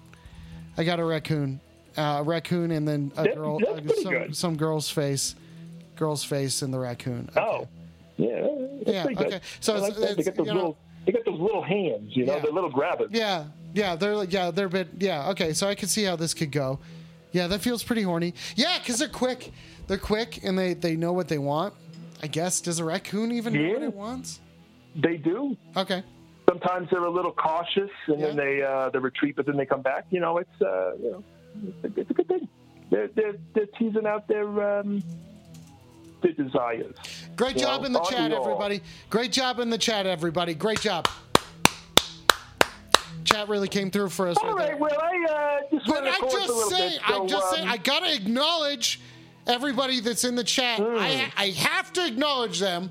I got a raccoon. Uh, a raccoon and then a That- girl, uh, some, good. some girl's face, girl's face and the raccoon. Okay. Oh, yeah, Yeah, good. okay. So I like it's- they got those you know- little, they got those little hands, you know, Yeah. the little grabbers. Yeah, yeah, they're like, yeah, they're a bit, yeah, okay. So I can see how this could go. Yeah, that feels pretty horny. Yeah, because they're quick. They're quick and they they know what they want. I guess. Does a raccoon even know what it wants? They do. Okay. Sometimes they're a little cautious, and then they uh, they retreat, but then they come back. You know, it's uh, you know, it's a, it's a good thing. They're they're, they're teasing out their um, their desires. Great job know, in the chat, we all. everybody. Great job in the chat, everybody. Great job. Chat really came through for us. All right right. Well, I uh, just But a just saying, bit. I'm just um, saying, I gotta acknowledge everybody that's in the chat. Hmm. I, I have to acknowledge them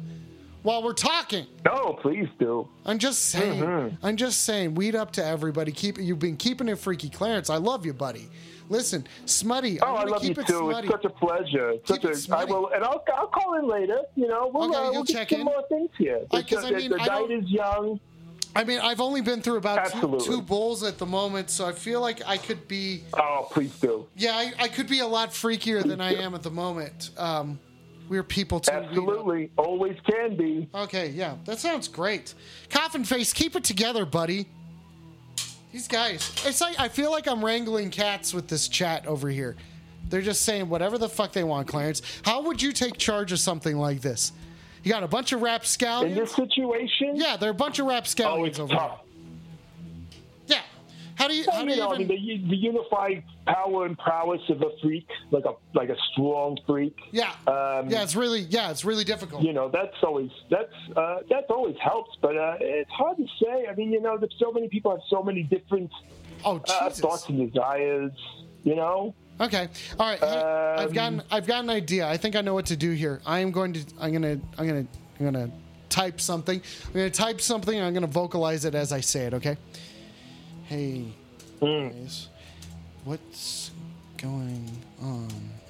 while we're talking. no, please do. I'm just saying. Mm-hmm. I'm just saying. Weed up to everybody. Keep you've been keeping it freaky, Clarence. I love you, buddy. Listen, Smutty. Oh, I love you it too. smutty. It's such a pleasure. Such it a, I will, and I'll, I'll call in later. You know, we'll, Okay, uh, we'll get check some in? more things here. Uh, It's 'cause I mean, the I night is young. I mean, I've only been through about two, two bowls at the moment, so I feel like I could be. Oh, please do. Yeah, I, I could be a lot freakier than I am at the moment. Um, we're people too. Absolutely, always can be. Okay, yeah, that sounds great. Coffin face, keep it together, buddy. These guys, it's like I feel like I'm wrangling cats with this chat over here. They're just saying whatever the fuck they want, Clarence. How would you take charge of something like this? You got a bunch of rap scouts. In this situation, Yeah, they're a bunch of oh, rapscallions it's over tough. How do you? How Well, do you you know, I mean, the, the unified power and prowess of a freak, like a like a strong freak. yeah. um, yeah. It's really. Yeah. It's really difficult. You know, that's always that's uh, that's always helps, but uh, it's hard to say. I mean, you know, there's so many people have so many different oh uh, thoughts and desires. You know, Okay. All right. Hey, I've Um, gotten I've got an idea. I think I know what to do here. I am going to I'm gonna I'm gonna I'm gonna type something. I'm gonna type something and I'm gonna vocalize it as I say it, okay? Hey hmm. guys, what's going on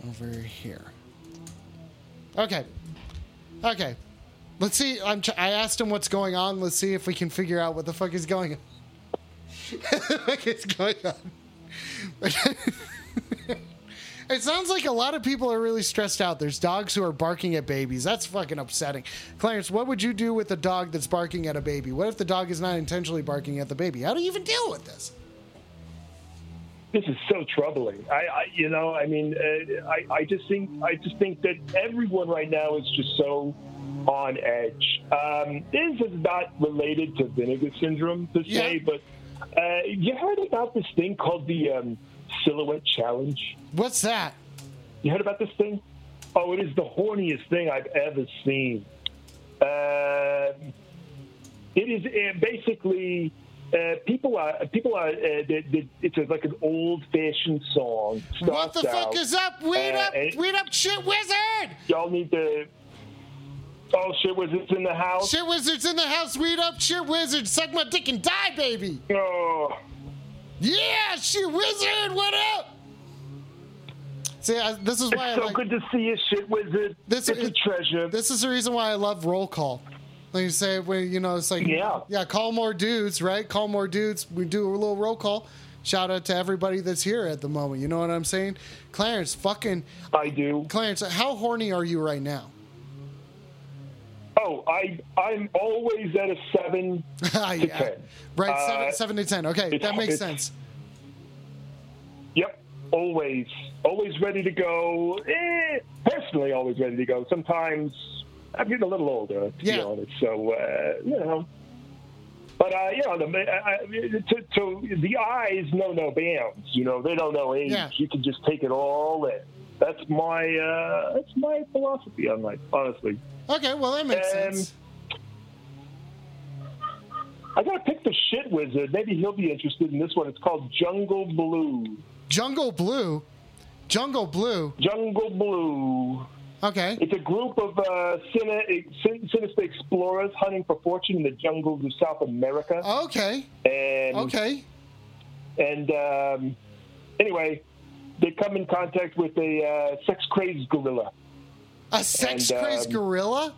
over here? Okay. Okay. Let's see. I'm. Tr- I asked him what's going on. Let's see if we can figure out what the fuck is going on. what the fuck is going on? It sounds like a lot of people are really stressed out. There's dogs who are barking at babies. That's fucking upsetting. Clarence, what would you do with a dog that's barking at a baby? What if the dog is not intentionally barking at the baby? How do you even deal with this? this is so troubling. I, I you know, I mean, uh, I, I just think, I just think that everyone right now is just so on edge. Um, this is not related to vinegar syndrome per se, Yeah. but uh, you heard about this thing called the um, silhouette challenge? What's that? You heard about this thing? Oh, it is the horniest thing I've ever seen. Uh, it is uh, basically uh, people are people are. Uh, they, they, it's a, like an old-fashioned song. What the Starts fuck is up? Weed uh, up, weed up, shit wizard! Y'all need to. Oh shit! wizards in the house? Shit wizard's in the house. Weed up, shit wizard. Suck my dick and die, baby. Oh, Yeah, she wizard. What up? See, I, this is why I it's so like. good to see you, shit wizard. This is a treasure. This is the reason why I love roll call. Like you say, when you know, it's like Yeah. yeah, call more dudes, right? Call more dudes. We do a little roll call. Shout out to everybody that's here at the moment. You know what I'm saying? Clarence, fucking I do. Clarence, how horny are you right now? Oh, I I'm always at a seven. Yeah. ten. Right, Uh, seven, seven to ten. Okay, that makes sense. Yep, always, always ready to go. Eh, personally, always ready to go. Sometimes I'm getting a little older, to Yeah. be honest. So uh, you know, but uh, you know, the, I, I- to, to the eyes know no bounds. You know, they don't know age. Yeah. You can just take it all in. That's my uh, that's my philosophy on life, honestly. Okay, well that makes Um, sense. I gotta pick the shit wizard. Maybe he'll be interested in this one. It's called Jungle Blue. Jungle Blue, Jungle Blue. Jungle Blue. Okay, It's a group of uh, sin- sin- sinister explorers hunting for fortune in the jungles of South America. okay, And okay. and um, anyway, they come in contact with a uh, sex crazed gorilla. A sex and, crazed um, gorilla.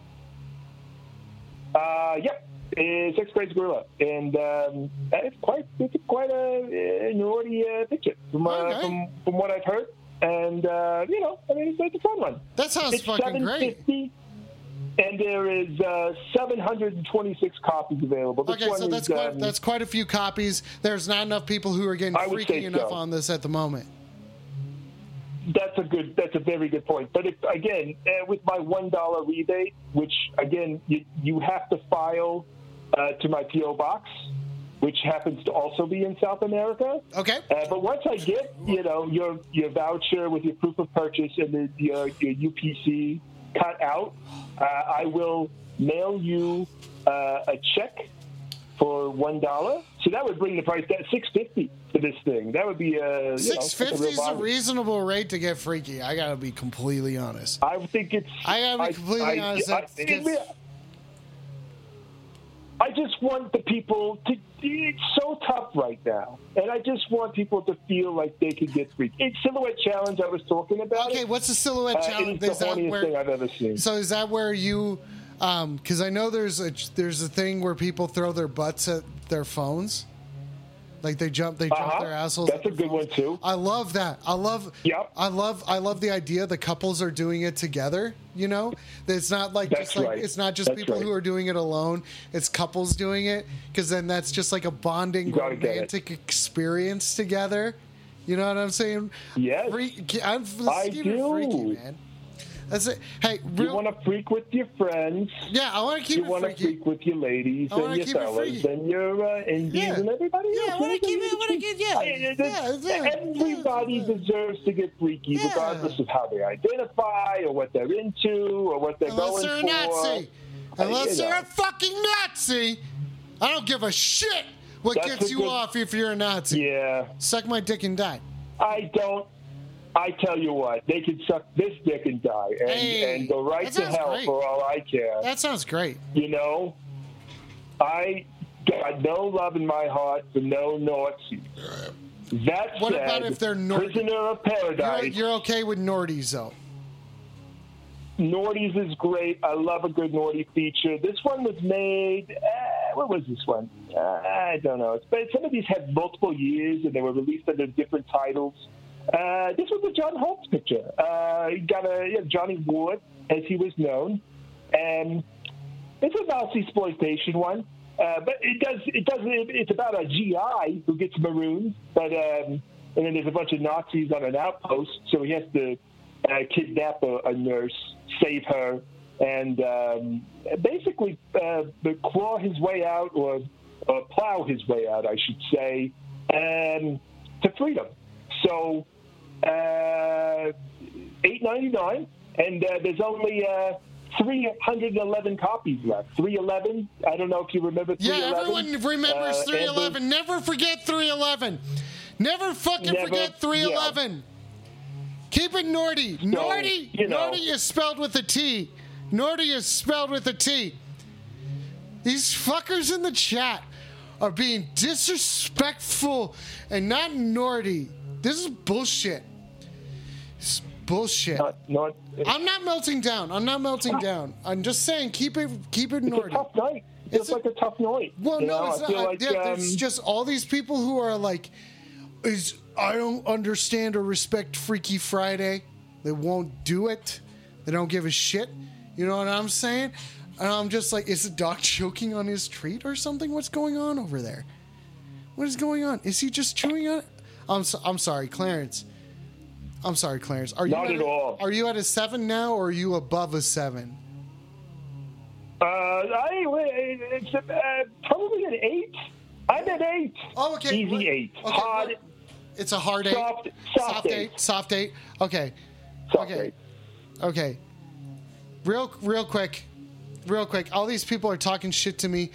Uh, yep, a sex crazed gorilla, and um, it's quite it's quite a, naughty uh, picture from, uh, Okay. from from what I've heard. And uh, you know, I mean, it's, it's a fun one. That sounds it's fucking great. 750, and there is uh, 726 copies available. This Okay, so that's is, quite, um, that's quite a few copies. There's not enough people who are getting freaky enough so. on this at the moment. That's a good. That's a very good point. But if, again, uh, with my one dollar rebate, which again you you have to file uh, to my PO box, which happens to also be in South America. Okay. Uh, but once I get you know your your voucher with your proof of purchase and the, your your UPC cut out, uh, I will mail you uh, a check for one dollar. So that would bring the price down six fifty for this thing. That would be a you know, Six a fifty is a reasonable rate to get freaky. I gotta be completely honest. I think it's. I gotta be completely honest, I, that's- that's- I just want the people to. It's so tough right now, and I just want people to feel like they could get free. It's silhouette challenge I was talking about. Okay, it. what's the silhouette Uh, challenge? It's Is the that horniest where- thing I've ever seen. So is that where you? Because I know there's a there's a thing where people throw their butts at their phones, like they jump they jump Uh-huh. their assholes. That's at a their good one, too. I love that. I love. Yep. I love I love the idea the couples are doing it together. You know, it's not like That's just like right. it's not just That's people right. who are doing it alone. It's couples doing it because then that's just like a bonding You gotta get it. romantic experience together. You know what I'm saying? Yes. Freak, I'm I do. freaky, man. That's it. Hey, You want to freak with your friends. yeah, I want to keep You want to freak with your ladies I and your fellas and your uh, indies Yeah. and everybody Yeah, else. I wanna keep it- I wanna get- yeah. I- Yeah, yeah, Everybody yeah. deserves to get freaky, Yeah. regardless of how they identify or what they're into or what they're Unless going they're a for. Nazi. Unless you they're a fucking Nazi. I don't give a shit what That's gets you good- off if you're a Nazi. Yeah, Suck my dick and die. I don't. I tell you what, they can suck this dick and die and, Hey, and go right to hell great. for all I care. That sounds great. you know, I got no love in my heart for no Nazis. That What said, about if they're Nor- prisoner of You're, paradise? you're okay with Nordies, though. Nordies is great. I love a good Nordy feature. This one was made. Uh, what was this one? Uh, I don't know. It's, but some of these had multiple years and they were released under different titles. Uh, this was a John Holmes picture. Uh, he got a Johnny Wadd, as he was known, and it's a Nazi exploitation one. Uh, but it does it does it's about a GI who gets marooned, but um, and then there's a bunch of Nazis on an outpost, so he has to uh, kidnap a, a nurse, save her, and um, basically uh, claw his way out or, or plow his way out, I should say, um, to freedom. So, uh, eight ninety nine, and uh, there's only uh, three hundred eleven copies left. Three eleven. I don't know if you remember. Yeah, everyone remembers Uh, 311. Never forget 311. Never fucking Never- forget 311. Keep it Nordy. Nordy, you know. Nordy is spelled with a T. Nordy is spelled with a T. These fuckers in the chat are being disrespectful and not Nordy. This is bullshit. Bullshit. Not, not, I'm not melting down. I'm not melting down. I'm just saying keep it keep it a Nordy. tough night. It's It's a- like a tough night. Well, no, know? it's I not. like, yeah, there's um, just all these people who are like, is I don't understand or respect Freaky Friday. They won't do it. They don't give a shit. You know what I'm saying? And I'm just like, is the dog choking on his treat or something? What's going on over there? What is going on? Is he just chewing on it? I'm so, I'm sorry, Clarence. I'm sorry, Clarence. Are you Not at at all. Are you at a seven now, or are you above a seven? Uh, I, it's uh, probably an eight. I'm at eight. Oh, okay. Easy What- eight. okay, Hard, what- It's a hard eight. Soft- soft eight. Soft eight. Okay. soft okay. eight. Okay. Real, real quick, real quick. All these people are talking shit to me.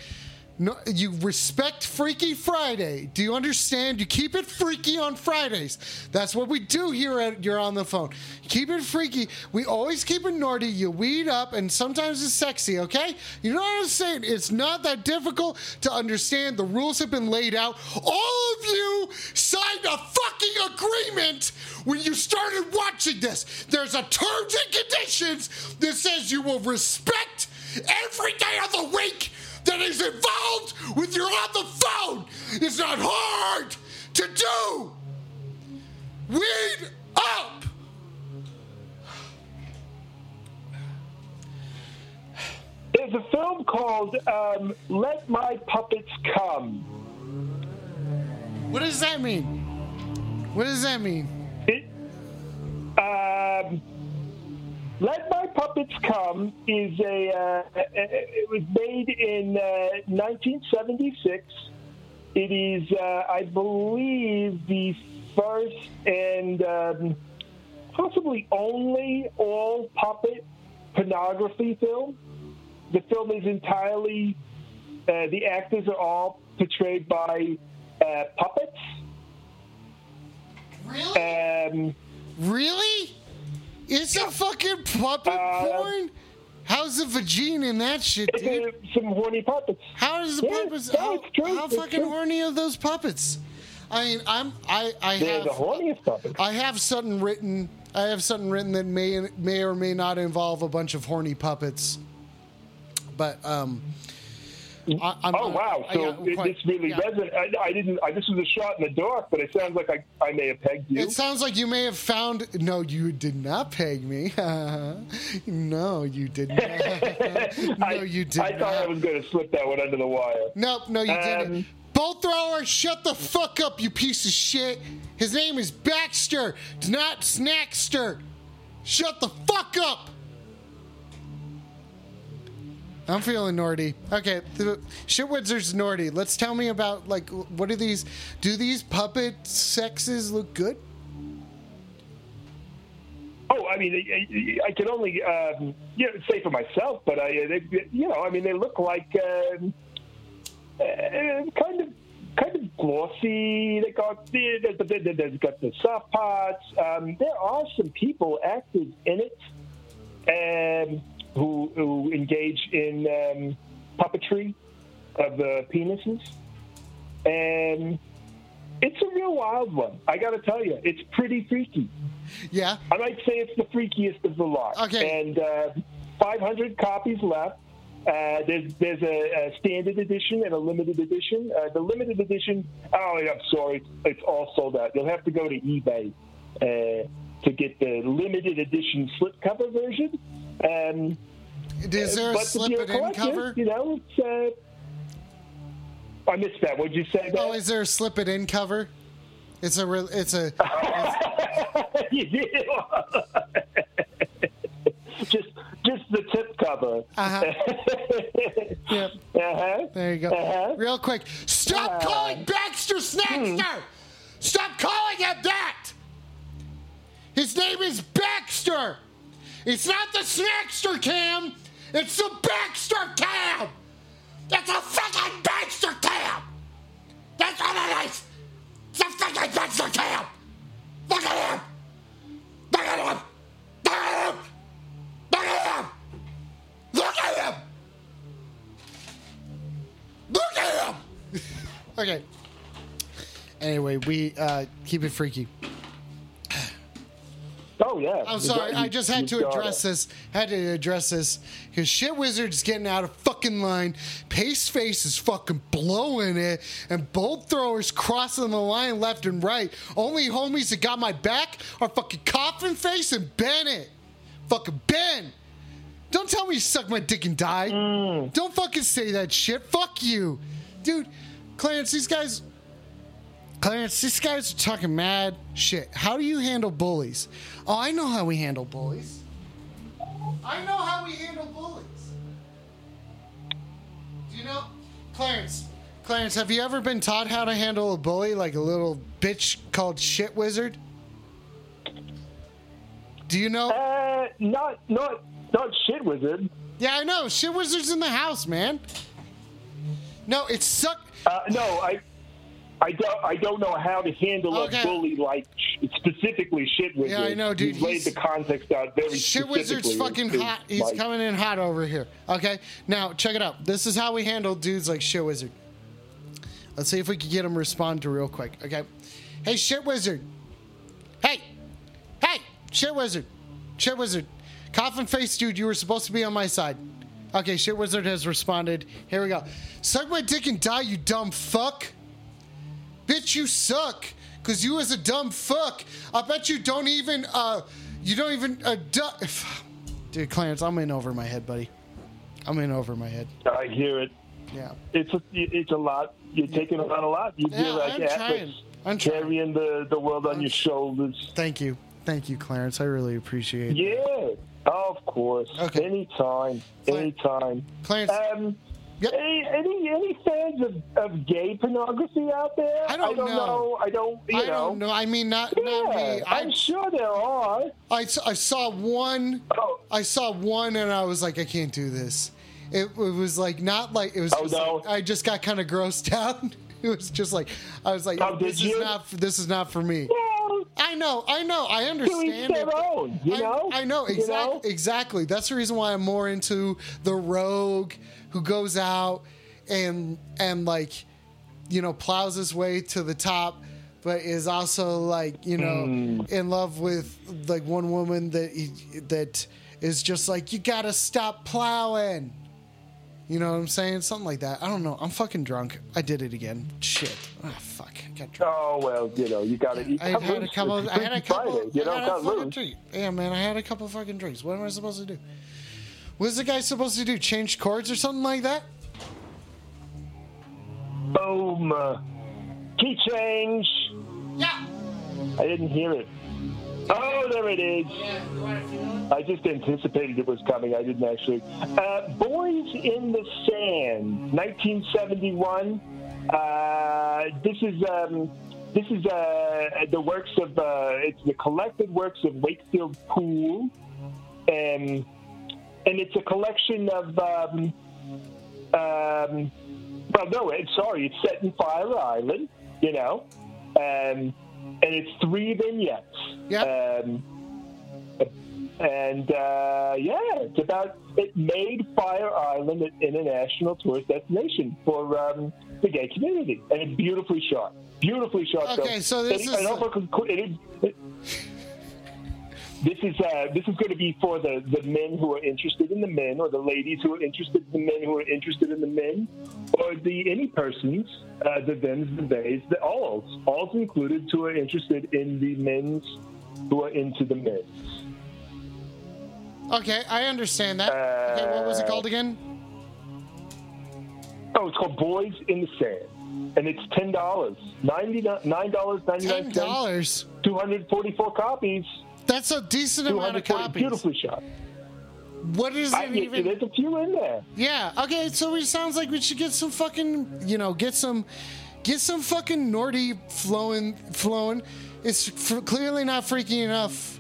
No, you respect Freaky Friday. Do you understand? You keep it freaky on Fridays. That's what we do here at You're on the Phone. Keep it freaky. We always keep it naughty. You weed up, and sometimes it's sexy. Okay? You know what I'm saying? It's not that difficult to understand. The rules have been laid out. All of you signed a fucking agreement when you started watching this. There's a terms and conditions that says you will respect every day of the week that is involved with you're on the phone. It's not hard to do. Weed up. There's a film called um, Let My Puppets Come. What does that mean? What does that mean? It, um, Let My Puppets Come is a. Uh, it was made in uh, 1976. It is, uh, I believe, the first and um, possibly only all puppet pornography film. The film is entirely. Uh, the actors are all portrayed by uh, puppets. Really? Um, Really? It's a fucking puppet Uh, porn? How's the vagina in that shit, dude? some horny puppets. How does the Yeah, puppets? no, How, how fucking horny are those puppets? I mean, I'm I I They're have the horniest puppets. I have something written. I have something written that may may or may not involve a bunch of horny puppets. But um, I, I'm, Oh wow! So got it, quite- this really yeah. resonated. I, I didn't. I, this was a shot in the dark, but it sounds like I, I may have pegged you. It sounds like you may have found. No, you did not peg me. no, you did not. no, I, you did I thought not. I was going to slip that one under the wire. Nope, no, you didn't. Um, Bolt thrower, shut the fuck up, you piece of shit. His name is Baxter, It's not Snackster. Shut the fuck up. I'm feeling Nordy. Okay, the shit wizards Nordy. Let's tell me about like what are these? Do these puppet sexes look good? Oh, I mean, I, I can only um, you know, say for myself, but I, they, you know, I mean, they look like um, uh, kind of kind of glossy. They got the, the, the, the, they've got the soft parts. Um, there are some people active in it um, who who engage in um, puppetry of the penises, and it's a real wild one. I got to tell you, it's pretty freaky. Yeah. I might say it's the freakiest of the lot. Okay. And uh, 500 copies left. Uh, there's there's a, a standard edition and a limited edition. Uh, the limited edition, oh, I'm sorry, it's all sold out. You'll have to go to eBay uh, to get the limited edition slipcover version. Um, Is there a but slip it in cover? You know, it's. Uh, I missed that. What'd you say? Oh, is there a slip it in cover? It's a real. It's a. did. just just the tip cover. Uh-huh. Yep. Uh-huh. There you go. Uh-huh. Real quick. Stop calling Baxter Snackster! Stop calling him that! His name is Baxter! It's not the Snackster Cam! It's the Baxter Cam! It's a fucking Baxter Cam! That's what it is! It's a fucking Baxter Cam! Look at him! Look at him! Look at him! Look at him! Look at him! Look at him! okay. Anyway, we uh, keep it freaky. Oh yeah. I'm sorry, I just had to address this. Had to address this because shit wizard's getting out of fucking line. Pace face is fucking blowing it, and bolt throwers crossing the line left and right. Only homies that got my back are fucking coffin face and Bennett. Fucking Ben. Don't tell me you suck my dick and die. Mm. Don't fucking say that shit. Fuck you, dude. Clarence, these guys. Clarence, these guys are talking mad shit. How do you handle bullies? Oh, I know how we handle bullies. I know how we handle bullies. Do you know, Clarence? Clarence, have you ever been taught how to handle a bully like a little bitch called Shit Wizard? Do you know? Uh, not not not shit wizard. Yeah, I know. Shit Wizard's in the house, man. No, it suck. Uh, no, I. I don't. I don't know how to handle Okay. a bully like specifically shit wizard. Yeah, I know, dude. You've laid the context out very Shit Wizard's fucking hot. He's like- coming in hot over here. Okay, now check it out. This is how we handle dudes like Shit Wizard. Let's see if we can get him to respond to real quick. Okay, hey Shit Wizard. Hey, hey, Shit Wizard, Shit Wizard, coffin face dude. You were supposed to be on my side. Okay, Shit Wizard has responded. Here we go. Suck my dick and die, you dumb fuck. Bitch, you suck. Cause you as a dumb fuck. I bet you don't even uh you don't even uh du- Dude, Clarence, I'm in over my head, buddy. I'm in over my head. I hear it. Yeah. It's a, it's a lot. You're taking on a lot. You're Yeah, like I'm trying. I'm trying. carrying the, the world on your shoulders. Thank you. Thank you, Clarence. I really appreciate it. Yeah, of course. Okay. Anytime. Fine. Anytime. Clarence, Um, Yep. any, any any fans of, of gay pornography out there? I don't know. know. I don't. You I know. don't know. I mean, not, not Yeah, me. I'm sure there are. I, I saw one. Oh, I saw one and I was like, I can't do this. It, it was like, not like, it was Oh, just no. like- I just got kind of grossed out. It was just like, I was like, Oh, this is not, this is not for me. well, I know, I know, I understand their it. own. You I, know. I know You exactly. know? Exactly. That's the reason why I'm more into the rogue who goes out and and like, you know, plows his way to the top, but is also like you know Hmm. in love with like one woman that he, that is just like you gotta stop plowing. You know what I'm saying? Something like that. I don't know. I'm fucking drunk. I did it again. Shit. Ah, fuck. I got drunk. Oh well, you know, you got to. I had a couple. I had a couple. You I don't had a got fucking loose. drink. Yeah, man, I had a couple fucking drinks. What am I supposed to do? What's the guy supposed to do? Change chords or something like that? Boom. Uh, key change. Yeah. I didn't hear it. Oh there it is. I just anticipated it was coming. I didn't actually. Uh, Boys in the Sand, 1971. Uh, this is um, this is uh, the works of uh, it's the collected works of Wakefield Poole, and and it's a collection of. Um, um, well, no, it's sorry, it's set in Fire Island, you know, um, and it's three vignettes. Yep. Um, and uh, yeah, it's about it made Fire Island an international tourist destination for um, the gay community, and it's beautifully shot. Beautifully shot. Okay, so this and, is- and also it, it, this is uh, this is going to be for the, the men who are interested in the men, or the ladies who are interested in the men who are interested in the men, or the any persons, uh, the thems, the theys, the alls, alls included, who are interested in the men's who are into the men's. Okay, I understand that. okay, what was it called again? Oh, it's called Boys in the Sand, and it's ten dollars, ninety nine dollars ninety nine cents, dollars. two hundred forty four copies, That's a decent amount of copies. beautifully shot. What is I, it even? there's a few in there. Yeah. Okay. So it sounds like we should get some fucking, you know, get some, get some fucking Nordy flowing, flowing. It's f- clearly not freaky enough.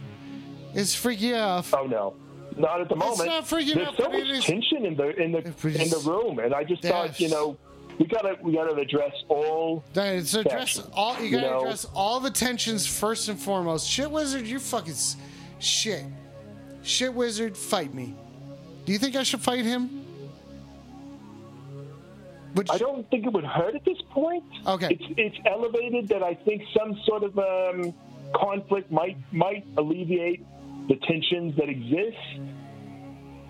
It's freaky enough. Oh no, not at the moment. It's not freaking There's so much tension in the in the in the room, and I just thought, you know, we gotta we gotta address all. That- So address all. You You gotta know- address all the tensions first and foremost. Shit wizard, you fucking shit. Shit wizard, fight me. Do you think I should fight him? I don't think it would hurt at this point. Okay. It's it's elevated that I think some sort of um, conflict might might alleviate the tensions that exist.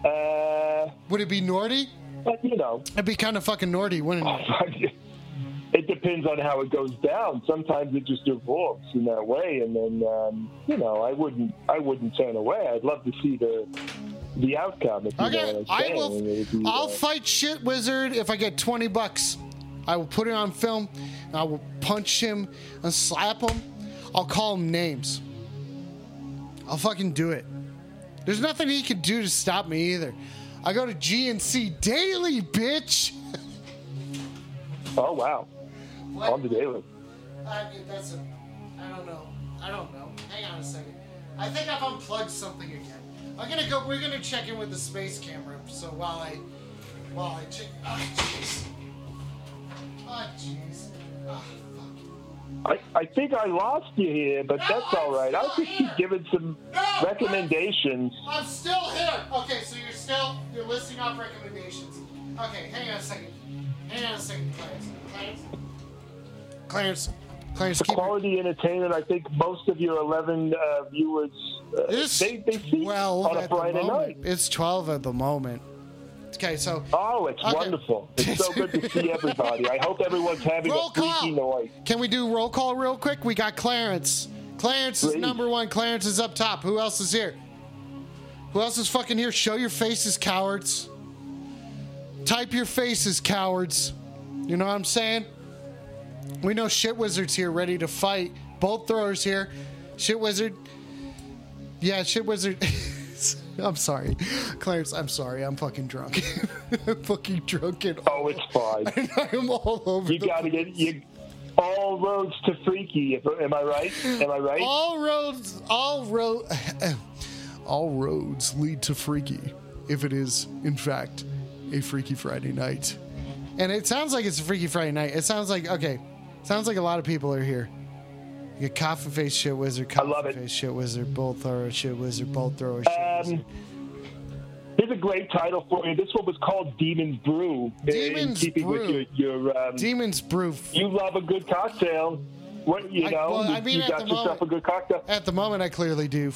Uh, Would it be Nordy? But you know, It'd be kind of fucking Nordy, wouldn't it? it depends on how it goes down. Sometimes it just evolves in that way, and then um, you know, I wouldn't I wouldn't turn away. I'd love to see the the outcome. If Okay, I will. Be, I'll uh, fight shit wizard if I get twenty bucks. I will put it on film. And I will punch him and slap him. I'll call him names. I'll fucking do it. There's nothing he can do to stop me either. I go to GNC daily, bitch. Oh wow, on the daily. Uh, I, that's a. I don't know. I don't know. Hang on a second. I think I've unplugged something again. I'm gonna go. We're gonna check in with the space camera. So while I, while I check. Oh jeez. Oh jeez. Oh. I, I think I lost you here, but that's all right. I'll just keep giving some recommendations. I'm still here. Okay, so you're still you're listing off recommendations. Okay, hang on a second. Hang on a second, Clarence. Clarence. Clarence. Clarence, keep. Quality entertainment. I think most of your 11 uh, viewers uh, It's they, they see 12 on a Friday night. It's 12 at the moment. Okay, so Oh, it's Okay. wonderful. It's so good to see everybody. I hope everyone's having roll a freaky call. night. Can we do roll call real quick? We got Clarence. Clarence is number one. Clarence is up top. Who else is here? Who else is fucking here? Show your faces, cowards. Type your faces, cowards. You know what I'm saying? We know Shit Wizard's here, ready to fight. Bolt Throwers here. Shit Wizard. Yeah, Shit Wizard. I'm sorry. Clarence, I'm sorry. I'm fucking drunk. I'm fucking drunk and Oh, it's fine. I'm all over You the got to get you. All roads to freaky. If, am I right? Am I right? all roads all road all roads lead to freaky if it is in fact a freaky friday night and it sounds like it's a freaky friday night it sounds like okay sounds like a lot of people are here you get coffin face shit wizard coffin love it. Coffee face shit wizard bolt thrower shit wizard bolt thrower shit Um. Here's a great title for you. This one was called Demon's Brew. in- in Demon's Brew. your, your um, demons brew you love a good cocktail. What you I- know, well, you, I mean, you got yourself moment- a good cocktail. at the moment i clearly do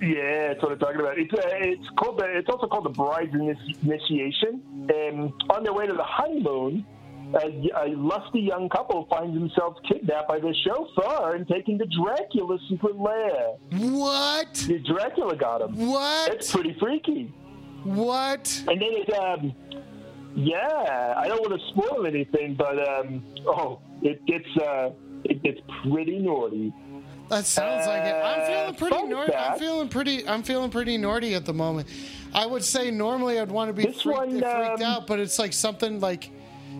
Yeah, that's what I'm talking about. It's uh, it's called the it's also called the bride's initiation. And on their way to the honeymoon, a, a lusty young couple finds themselves kidnapped by their chauffeur and taken to Dracula's secret lair. what The Dracula got him. what It's pretty freaky. what And then it, um, yeah, I don't want to spoil anything, but um, oh, it gets uh, it gets pretty naughty. That sounds like it. I'm Uh, feeling pretty naughty. I'm feeling pretty. I'm feeling pretty naughty at the moment. I would say normally I'd want to be freaked, one, freaked um, out, but it's like something like.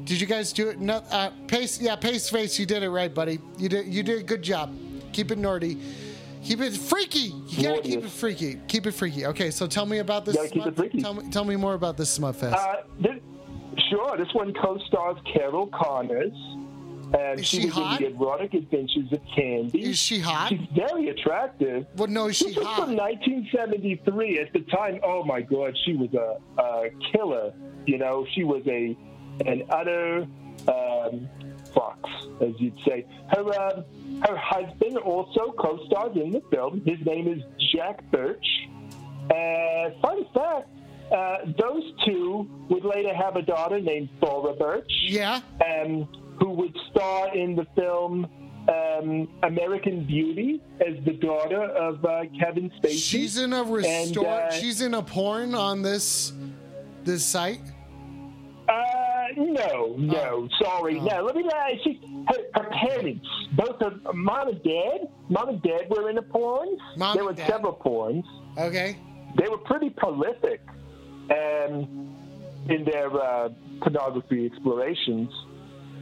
Did you guys do it? No, uh, pace. Yeah, pace face. You did it right, buddy. You did. You did a good job. Keep it naughty. Keep it freaky. You gotta keep it freaky. Keep it freaky. Okay, so tell me about this. Gotta keep it smut- freaky. Tell me. Tell me more about this smut fest. Uh, this, sure, this one co-stars Carol Connors. And Is she, she was hot? in the erotic adventures of Candy. Is she hot? She's very attractive. well, no, is she This was hot? from 1973. At the time, oh my God, she was a, a killer. You know, she was a an utter um, fox, as you'd say. Her um, her husband also co-stars in the film. His name is Jack Birch. Uh, fun fact: uh, those two would later have a daughter named Thora Birch Yeah. um, who would star in the film um, American Beauty as the daughter of uh, Kevin Spacey. She's in a restore. uh, she's in a porn on this this site. Uh, no, no, sorry, no. Let me lie. She, her, her parents, both her mom and dad, mom and dad were in the porns. Mom there were dad. several porns. Okay. They were pretty prolific um, in their uh, pornography explorations.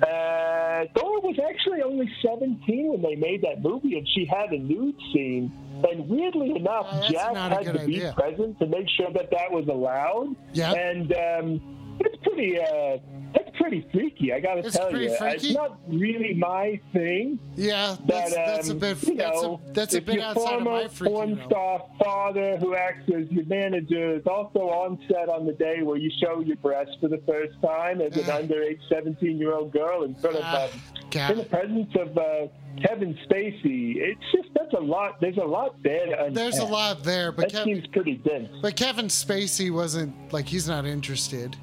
Uh, Thora was actually only 17 when they made that movie, and she had a nude scene. And weirdly enough, Oh, that's Jack had to be present to make sure that that was allowed. Yeah. And um, it's pretty, uh, that's pretty freaky. I got to It's tell pretty you, freaky? it's not really my thing. Yeah, But that's that's a um, bit you that's a know, that's a bit your outside of former my freaky porn star father who acts as your manager is also on set on the day where you show your breasts for the first time as an Ah. underage 17 year old girl in front of Ah, uh, God. in the presence of uh, Kevin Spacey. It's just that's a lot. There's a lot there. To. There's a lot there, but That Kevin, seems pretty dense. but Kevin Spacey wasn't like he's not interested,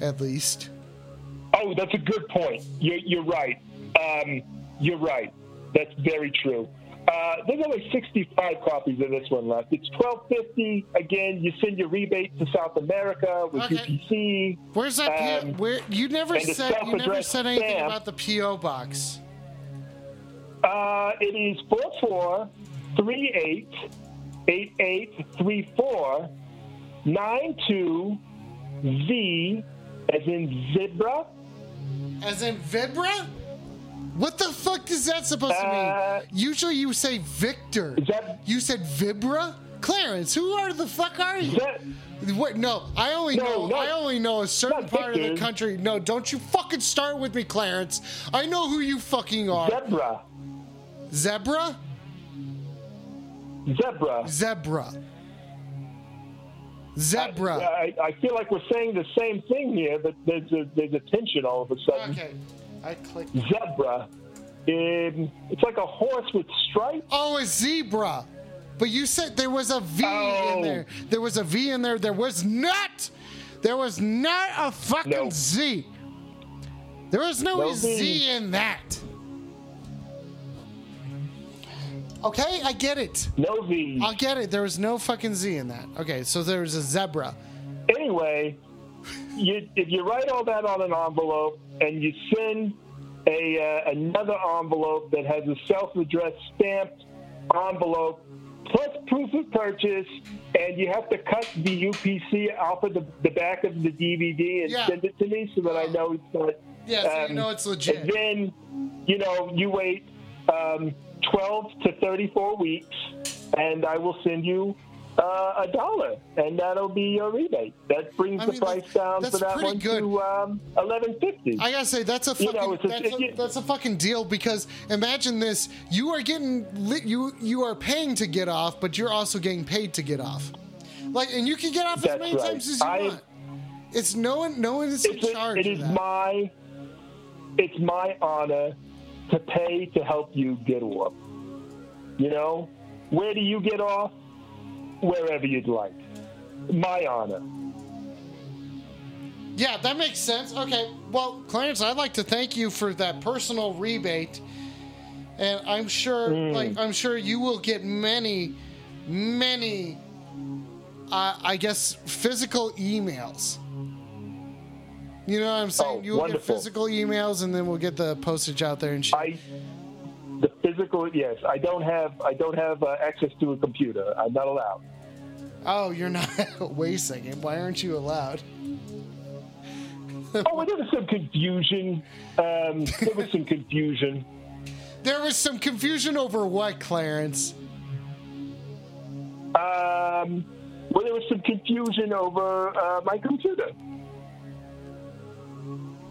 at least. Oh, that's a good point. You're, you're right. Um, you're right. That's very true. Uh, there's only 65 copies of this one left. It's 12.50. Again, you send your rebate to South America with Okay. UPC. Where's that? P- Um, where you never said you never said anything stamp. about the PO box. Uh, it is 4438 8834 92V as in zebra. As in Vibra? What the fuck is that supposed Uh, to mean? Usually you say Victor. Is that- You said Vibra? Clarence, who are the fuck are you? That, What? No, I only No, know. not- I only know a certain part of the country. No, don't you fucking start with me, Clarence. I know who you fucking are. zebra. Zebra? Zebra. Zebra. Zebra. I, I feel like we're saying the same thing here, but there's a, there's a tension all of a sudden. okay, I clicked. Zebra. Um, it's like a horse with stripes. Oh, a zebra. But you said there was a V in Oh. there. There was a V in there. There was not. There was not a fucking No. Z. There was no, No Z in that. Okay, I get it. No Z. I'll get it. There was no fucking Z in that. Okay, so there's a zebra. Anyway, you, if you write all that on an envelope and you send a uh, another envelope that has a self-addressed stamped envelope plus proof of purchase, and you have to cut the UPC off of the, the back of the DVD and Yeah. send it to me so that I know it's not. Yeah, so you um, know it's legit. And then, you know, you wait um, 12 to 34 weeks, and I will send you uh, a dollar, and that'll be your rebate. That brings I the price that- down for that one good. to um, 11.50. I gotta say that's a You fucking know, it's a- that's, a, that's a fucking deal because imagine this: you are getting lit, you you are paying to get off, but you're also getting paid to get off. Like, and you can get off as many right. times as you I- want. It's no one, no one is in charge it of that. my it's my honor to pay to help you get off. You know, where do you get off? Wherever you'd like. My honor. yeah, that makes sense. Okay, well, Clarence, I'd like to thank you for that personal rebate, and I'm sure, Hmm. like, I'm sure you will get many, many, uh, I guess, physical emails. You know what I'm saying? Oh, you will get physical emails, and then we'll get the postage out there and shit. I the physical. Yes, I don't have I don't have uh, access to a computer. I'm not allowed. Oh, you're not. Wait a second. Why aren't you allowed? Oh, well, there was some confusion. Um, there was some confusion. There was some confusion over what, Clarence? Um, well, there was some confusion over uh, my computer.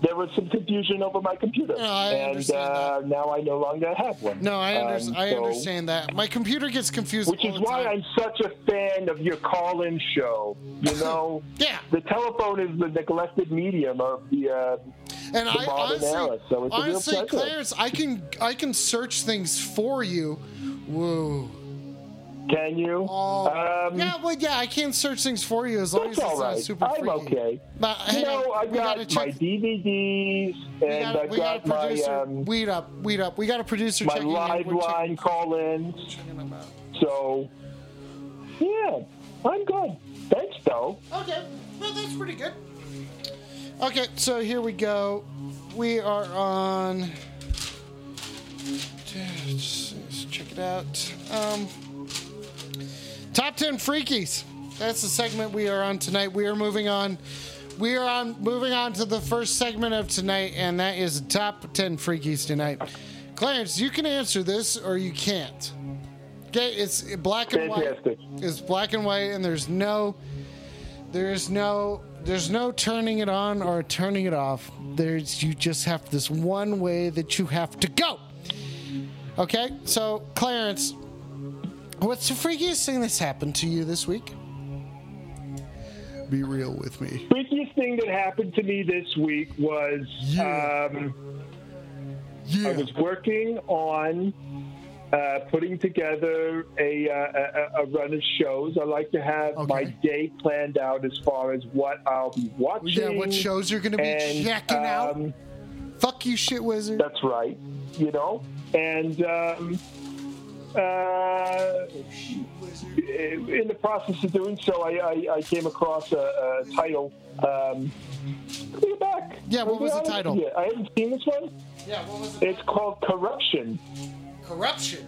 There was some confusion over my computer, No, and uh, now I no longer have one. No, I, under- Um, I so- understand that. My computer gets confused. Which is why time. I'm such a fan of your call-in show. You know, Yeah. the telephone is the neglected medium of the. Uh, And the I honestly, era, so it's a real honestly. Clarence, I can I can search things for you. Whoa. Can you? Oh, um, yeah, well, yeah, I can search things for you as long as it's all not right. super I'm freaky. okay. But You know, I've got gotta my check. DVDs, and got, I've got got my um, weed up, weed up. We got a producer my in. live line call-ins. checking them out. So, yeah, I'm good. Thanks, though. Okay, well, that's pretty good. Okay, so here we go. We are on. Let's check it out. Um, top ten freakies. That's the segment we are on tonight. We are moving on. We are on moving on to the first segment of tonight, and that is top ten freakies tonight. Clarence, you can answer this or you can't. Okay, it's black and white. Fantastic. It's black and white, and there's no there's no there's no turning it on or turning it off. There's you just have this one way that you have to go. Okay? So, Clarence, what's the freakiest thing that's happened to you this week? Be real with me. Freakiest thing that happened to me this week was Yeah. um, Yeah. I was working on uh, putting together a, uh, a, a run of shows. I like to have my day planned out as far as what I'll be watching. yeah, what shows you're going to be and, checking out? um, Fuck you, shit wizard. That's right. You know, and um, uh, in the process of doing so, I, I, I came across a, a title. Um, bring it back. Yeah, what was the title? with you. I haven't seen this one. Yeah, what was it? It's called Corruption. Corruption.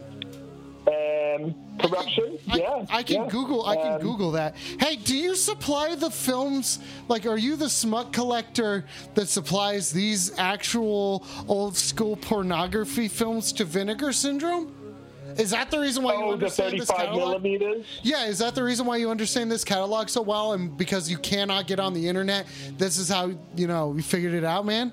Um, corruption. I, yeah, I can yeah. Google. I can Um, Google that. Hey, do you supply the films? Like, are you the smut collector that supplies these actual old school pornography films to Vinegar Syndrome? Is that the reason why you Oh, the understand this catalog? millimeters. Yeah, is that the reason why you understand this catalog so well? And because you cannot get on the internet, this is how you know you figured it out, man.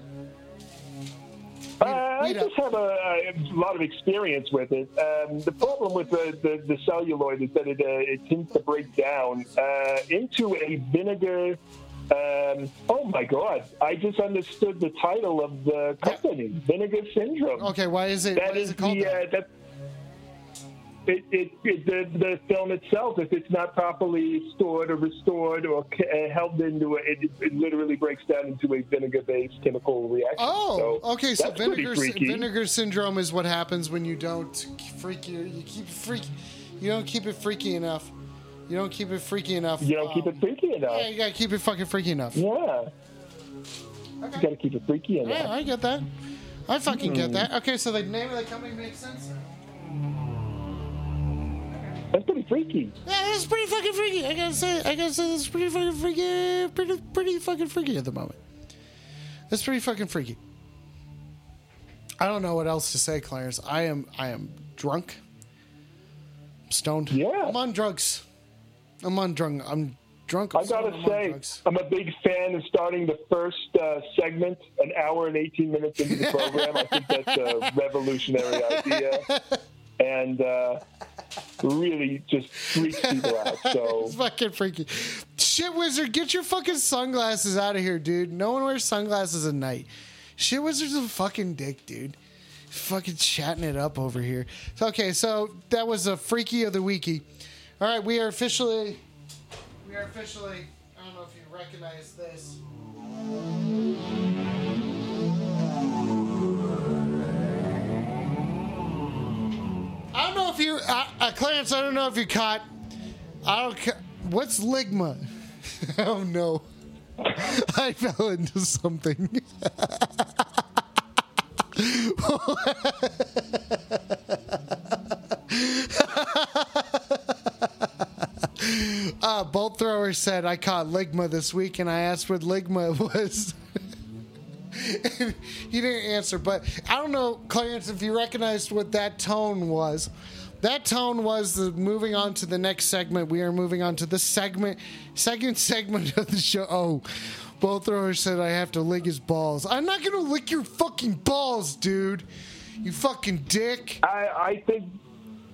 Uh, I just have a, a lot of experience with it. Um, the problem with the, the, the celluloid is that it, uh, it tends to break down uh, into a vinegar. Um, oh my God! I just understood the title of the company, Vinegar Syndrome. Okay, why is it? That is is it called? the uh, that. It, it, it, the, the film itself, if it's not properly stored or restored or uh, held into a, it, it literally breaks down into a vinegar-based chemical reaction. Oh, So okay. So vinegar vinegar syndrome is what happens when you don't freak you. You keep it freaky. You don't keep it freaky enough. You don't keep it freaky enough. You don't keep um, it freaky enough. Yeah, you gotta keep it fucking freaky enough. Yeah. You gotta keep it freaky enough. Yeah, I get that. I fucking get that. Okay, so the name of the company makes sense. That's pretty freaky. Yeah, it's pretty fucking freaky. I gotta say, I gotta say, it's pretty fucking freaky. Pretty, pretty fucking freaky at the moment. It's pretty fucking freaky. I don't know what else to say, Clarence. I am, I am drunk. I'm stoned. Yeah. I'm on drugs. I'm on drunk. I'm drunk. I I'm stoned, gotta I'm say. I'm a big fan of starting the first uh, segment an hour and 18 minutes into the program. I think that's a revolutionary idea. And uh, really just freaks people out. So It's fucking freaky. Shit wizard, get your fucking sunglasses out of here, dude. No one wears sunglasses at night. Shit wizard's a fucking dick, dude. Fucking chatting it up over here. So, okay, so that was a freaky of the weeky. All right, we are officially. We are officially. I don't know if you recognize this. I don't know if you, uh, uh, Clarence. I don't know if you caught. I don't. Ca- What's ligma? oh no, I fell into something. uh, Bolt Thrower said, I caught Ligma this week and I asked what Ligma was and he didn't answer, but I don't know, Clarence, if you recognized what that tone was. That tone was the moving on to the next segment. We are moving on to the segment, second segment of the show. Oh, Bolt Thrower said I have to lick his balls. I'm not gonna lick your fucking balls, dude. You fucking dick. I, I think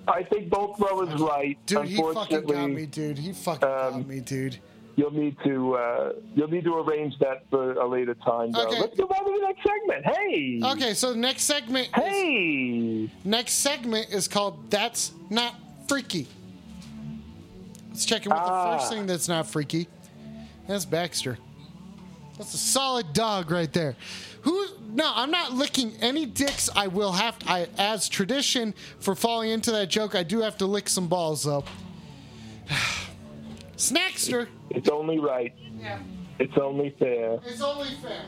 I think both brothers right. Dude, he fucking got me, dude. He fucking got um, me, dude. You'll need to uh, you'll need to arrange that for a later time. Though. Okay. Let's move on to the next segment. Hey. Okay, so the next segment is, Hey. next segment is called That's Not Freaky. Let's check in with the Ah. first thing that's not freaky. That's Baxter. That's a solid dog right there. Who? No, I'm not licking any dicks. I will have to. I, as tradition for falling into that joke, I do have to lick some balls though. Snackster. It's only right. Yeah. It's only fair. It's only fair.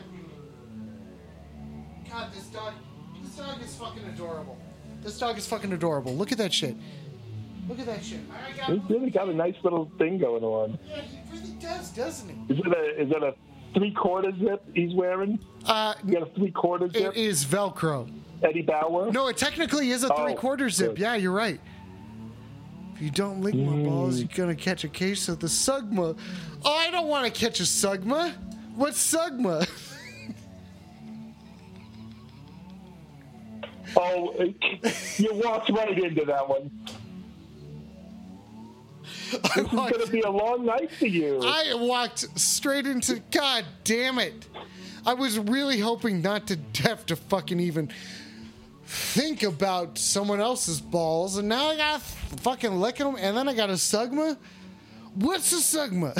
God, this dog, this dog is fucking adorable. This dog is fucking adorable. Look at that shit. Look at that shit. I got, He's really got a nice little thing going on. yeah, he really does, doesn't he? Is it a is it a three quarter zip he's wearing? Uh, You got a three quarter zip, it is Velcro. Eddie Bauer. No, it technically is a Oh, three quarter zip. good. Yeah, you're right. If you don't lick my balls, mm. you're gonna catch a case of the Sugma. Oh, I don't want to catch a Sugma. What's Sugma? Oh, you walked right into that one. I It's going to be a long night for you. I walked straight into. God damn it! I was really hoping not to have to fucking even think about someone else's balls, and now I gotta fucking lick them, and then I got a sugma. What's a sugma?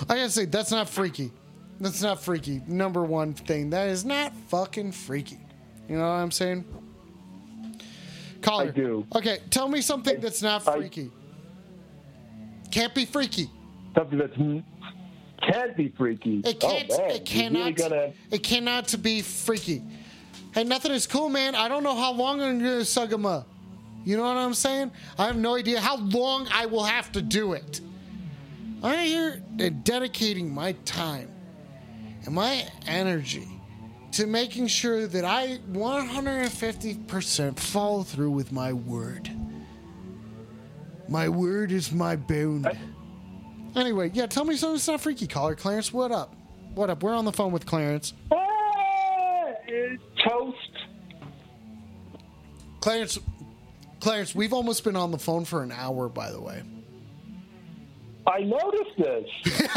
I gotta say that's not freaky. That's not freaky. Number one thing that is not fucking freaky. You know what I'm saying? Caller. I do. Okay, tell me something that's not I- freaky. Can't be freaky. Something that's can't be freaky. It oh, can't. oh man, it You're really cannot. gonna. It cannot to be freaky. Hey, nothing is cool, man. I don't know how long I'm gonna suck him up. You know what I'm saying? I have no idea how long I will have to do it. I'm here dedicating my time and my energy to making sure that I 150% follow through with my word. My word is my bone. Anyway, yeah, tell me something that's not freaky, caller. Clarence, what up? What up? We're on the phone with Clarence. Ah, eh, toast. Clarence, Clarence, we've almost been on the phone for an hour, by the way. I noticed this.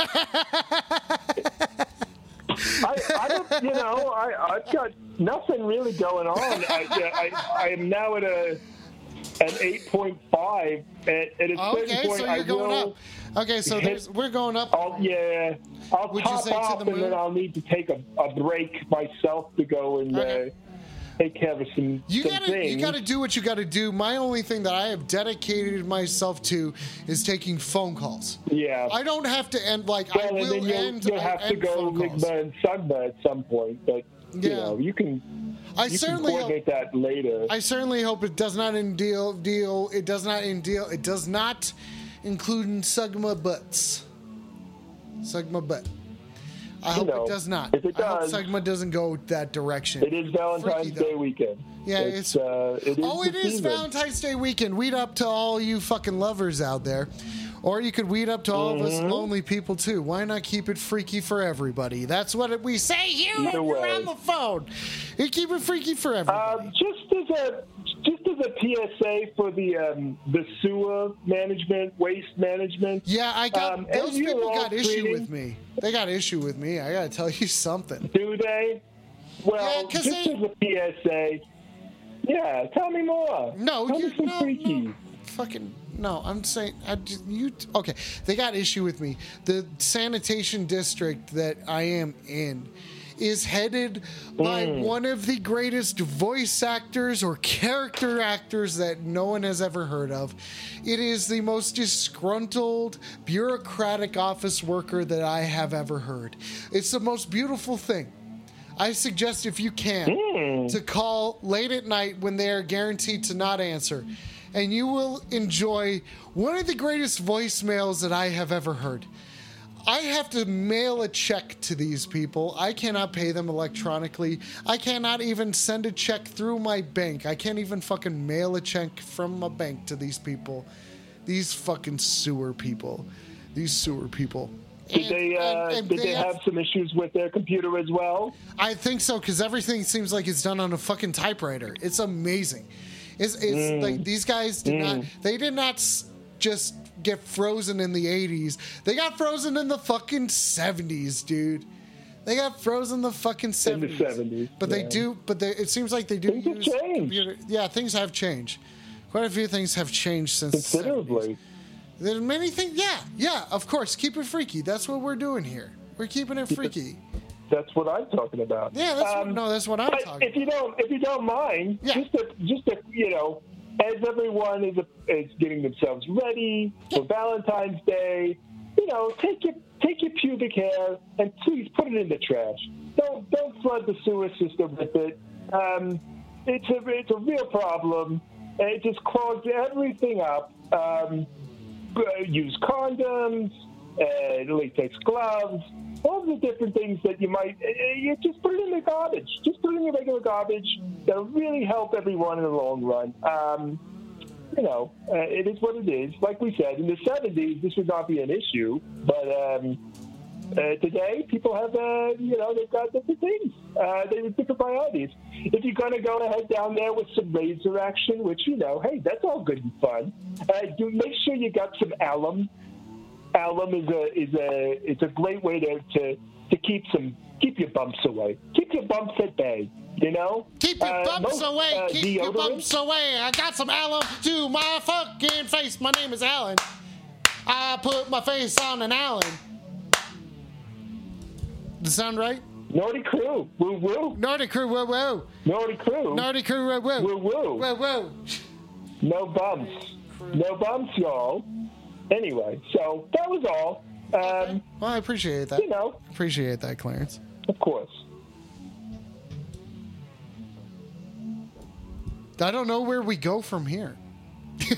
I, I don't, you know, I, I've got nothing really going on. I, I, I am now at a point five. At, at a certain Okay, point, so you're going will. up. Okay, so hit- we're going up. I'll, yeah, I'll Would top off and then? I'll need to take a, a break myself to go and Okay. uh, take care of some, You some gotta, things. you gotta do what you gotta do. My only thing that I have dedicated myself to is taking phone calls. yeah. I don't have to end like well, I and will then you'll, end. you'll I have to go. And Sugma at some point, but you Yeah. know, you can I you can certainly, hope, that later. I certainly hope it does not in deal deal. It does not in deal. It does not include in Sugma butts. Sugma butt. I hope know, it does not. if it I hope does- Sugma doesn't go that direction. It is Valentine's Freaky. Day weekend. Yeah, it's, it's- uh, it is Oh, it is season. Valentine's Day weekend. Weed up to all you fucking lovers out there. Or you could weed up to all of us Mm-hmm. lonely people too. Why not keep it freaky for everybody? That's what we say here when Either we're on the phone. You keep it freaky for everybody. Um, just as a just as a PSA for the um, the sewer management, waste management. yeah, I got um, those people got issue with me. They got issue with me. I gotta tell you something. Do they? Well, Yeah, just they- as a PSA. Yeah, tell me more. No, tell you me some no, freaky. no, fucking no. I'm saying I just, you okay. They got issue with me. The sanitation district that I am in is headed by Mm. one of the greatest voice actors or character actors that no one has ever heard of. It is the most disgruntled, bureaucratic office worker that I have ever heard. It's the most beautiful thing. I suggest if you can Hmm. to call late at night when they are guaranteed to not answer and you will enjoy one of the greatest voicemails that I have ever heard. I have to mail a check to these people. I cannot pay them electronically. I cannot even send a check through my bank. I can't even fucking mail a check from a bank to these people. These fucking sewer people. These sewer people. Did And- they, uh, and- and did they have some issues with their computer as well? I think so because everything seems like it's done on a fucking typewriter. It's amazing. It's, it's Mm. like these guys did not. They did not s- just get frozen in the '80s. They got frozen in the fucking '70s, dude. They got frozen the fucking In '70s. the 70s, But they do. But they, it seems like they do Things use computer- Yeah, things have changed. Quite a few things have changed since the 70s. Considerably. There's many things. Yeah, yeah. Of course, keep it freaky. That's what we're doing here. We're keeping it freaky. That's what I'm talking about. Yeah, that's what, Um, no, that's what I'm talking. if you don't, if you don't mind, Yeah. just to, just to, you know, as everyone is is getting themselves ready for Valentine's Day, you know, take your take your pubic hair and please put it in the trash. Don't don't flood the sewer system with it. Um, it's a it's a real problem. And it just clogs everything up. Um, uh, use condoms, uh, really latex gloves, all the different things that you might. Uh, you just put it in the garbage. Just put it in the regular garbage. That'll really help everyone in the long run. Um, you know, uh, it is what it is. Like we said, in the 70s, this would not be an issue, but um, uh, today, people have, uh, you know, they've got different things. They have different priorities. If you're going to go ahead down there with some laser action, which, you know, hey, that's all good and fun, do make sure you got some alum. Alum is a is a it's a great way to, to, to keep some keep your bumps away. Keep your bumps at bay. You know, Keep your Uh, bumps away. uh, Keep your bumps away. I got some alum to my fucking face. My name is Alan. I put my face on an Allen. Does that sound right? Naughty crew, woo woo. Naughty crew, whoa, whoa. Naughty crew, Naughty crew, whoa, whoa. woo woo. Whoa, whoa. No bumps. No bumps, y'all. Anyway, so that was all. Um, Well, I appreciate that. you know, Appreciate that, Clarence. of course. I don't know where we go from here.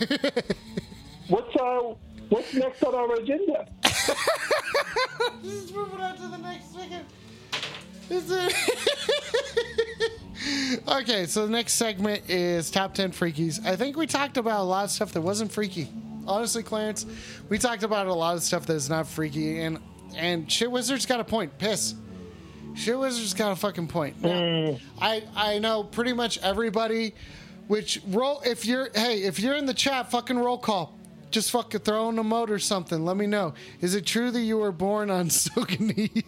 What's uh, what's next on our agenda? Just moving on to the next second. Is it? okay, so the next segment is top 10 freakies. I think we talked about a lot of stuff that wasn't freaky. Honestly, Clarence, we talked about a lot of stuff that is not freaky, and and Shit Wizard's got a point. Piss. Shit Wizard's got a fucking point. Now, mm. I I know pretty much everybody. Which roll if you're hey if you're in the chat, fucking roll call. Just fucking throw in a mote or something. Let me know. Is it true that you were born on Sogani?